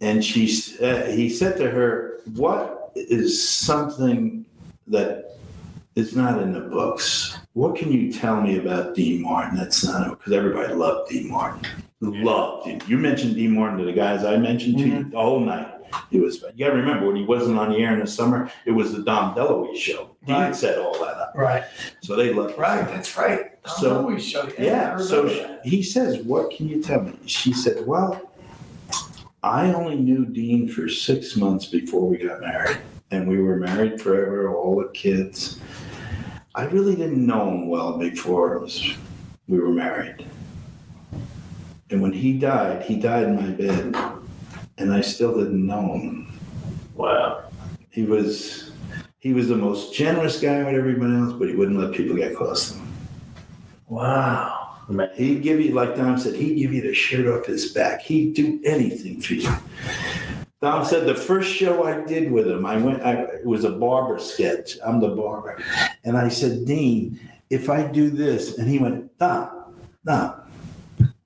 And she, s- uh, he said to her, What is something that is not in the books? What can you tell me about Dean Martin that's not because everybody loved Dean Martin. Loved him. You mentioned Dean Martin to the guys I mentioned to you the whole night. It was you gotta remember when he wasn't on the air in the summer, it was the Dom DeLuise show. Dean Right. set all that up. right, So they loved right. That's right. So- So showed. I Yeah. So that. he says, What can you tell me? She said, Well, I only knew Dean for six months before we got married. And we were married forever, all the kids. I really didn't know him well before was, we were married. And when he died, he died in my bed. And I still didn't know him. Wow. He was he was the most generous guy with everybody else, but he wouldn't let people get close to him. Wow. He'd give you, like Dom said, he'd give you the shirt off his back. He'd do anything for you. Dom said the first show I did with him, I went, I, it was a barber sketch. I'm the barber. And I said, Dean, if I do this, and he went, Dom, Dom,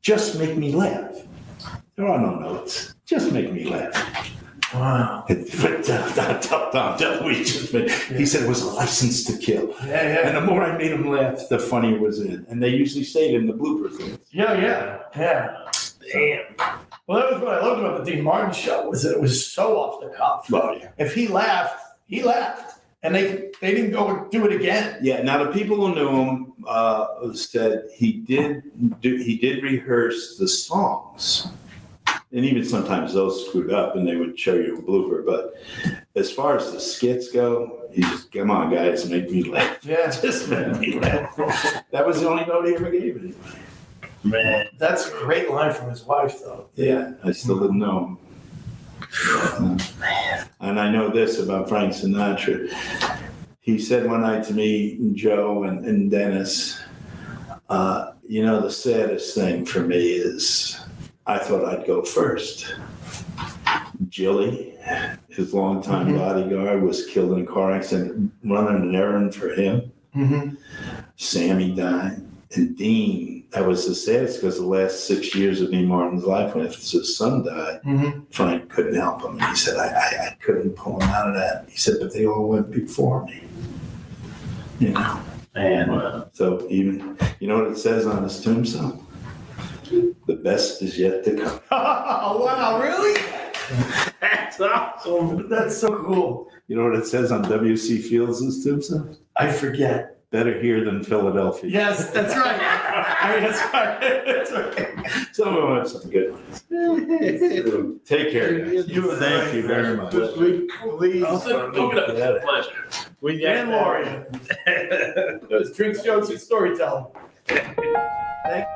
just make me laugh. There are no notes. Just make me laugh. Wow. But Dom, Dom, Dom, he just made- he said it was a license to kill. Yeah, yeah, And the more I made him laugh, the funnier was it. And they usually say it in the blooper things. yeah, yeah, yeah. Damn. Well, that was what I loved about the Dean Martin show was that it was so off the cuff. Oh yeah. If he laughed, he laughed, and they they didn't go and do it again. Yeah. Now the people who knew him uh, said he did do he did rehearse the songs, and even sometimes those screwed up, and they would show you a blooper. But as far as the skits go, he just come on guys, make me laugh. Yeah, Just make me laugh. That was the only note he ever gave me. Man. that's a great line from his wife, though. Yeah, I still didn't know him. And I know this about Frank Sinatra. He said one night to me, Joe and, and Dennis, uh, you know, the saddest thing for me is I thought I'd go first. Jilly, his longtime Mhm. bodyguard, was killed in a car accident running an errand for him. Mm-hmm. Sammy died. And Dean, that was the saddest because the last six years of Dean Martin's life, when his son died, Mm-hmm. Frank couldn't help him. And he said, I, I, I couldn't pull him out of that. He said, but they all went before me. You know, Man. Wow. so even, you know what it says on his tombstone? The best is yet to come. oh, wow, really? That's awesome. That's so cool. You know what it says on W.C. Fields' tombstone? I forget. Better here than Philadelphia. Yes, that's right. I mean, that's right. That's right. Some of them have some good ones. Take care, guys. You- Thank you very much. We, please. Look it up. Pleasure. We Dan Lauria. This drinks, jokes, and storytelling. Thank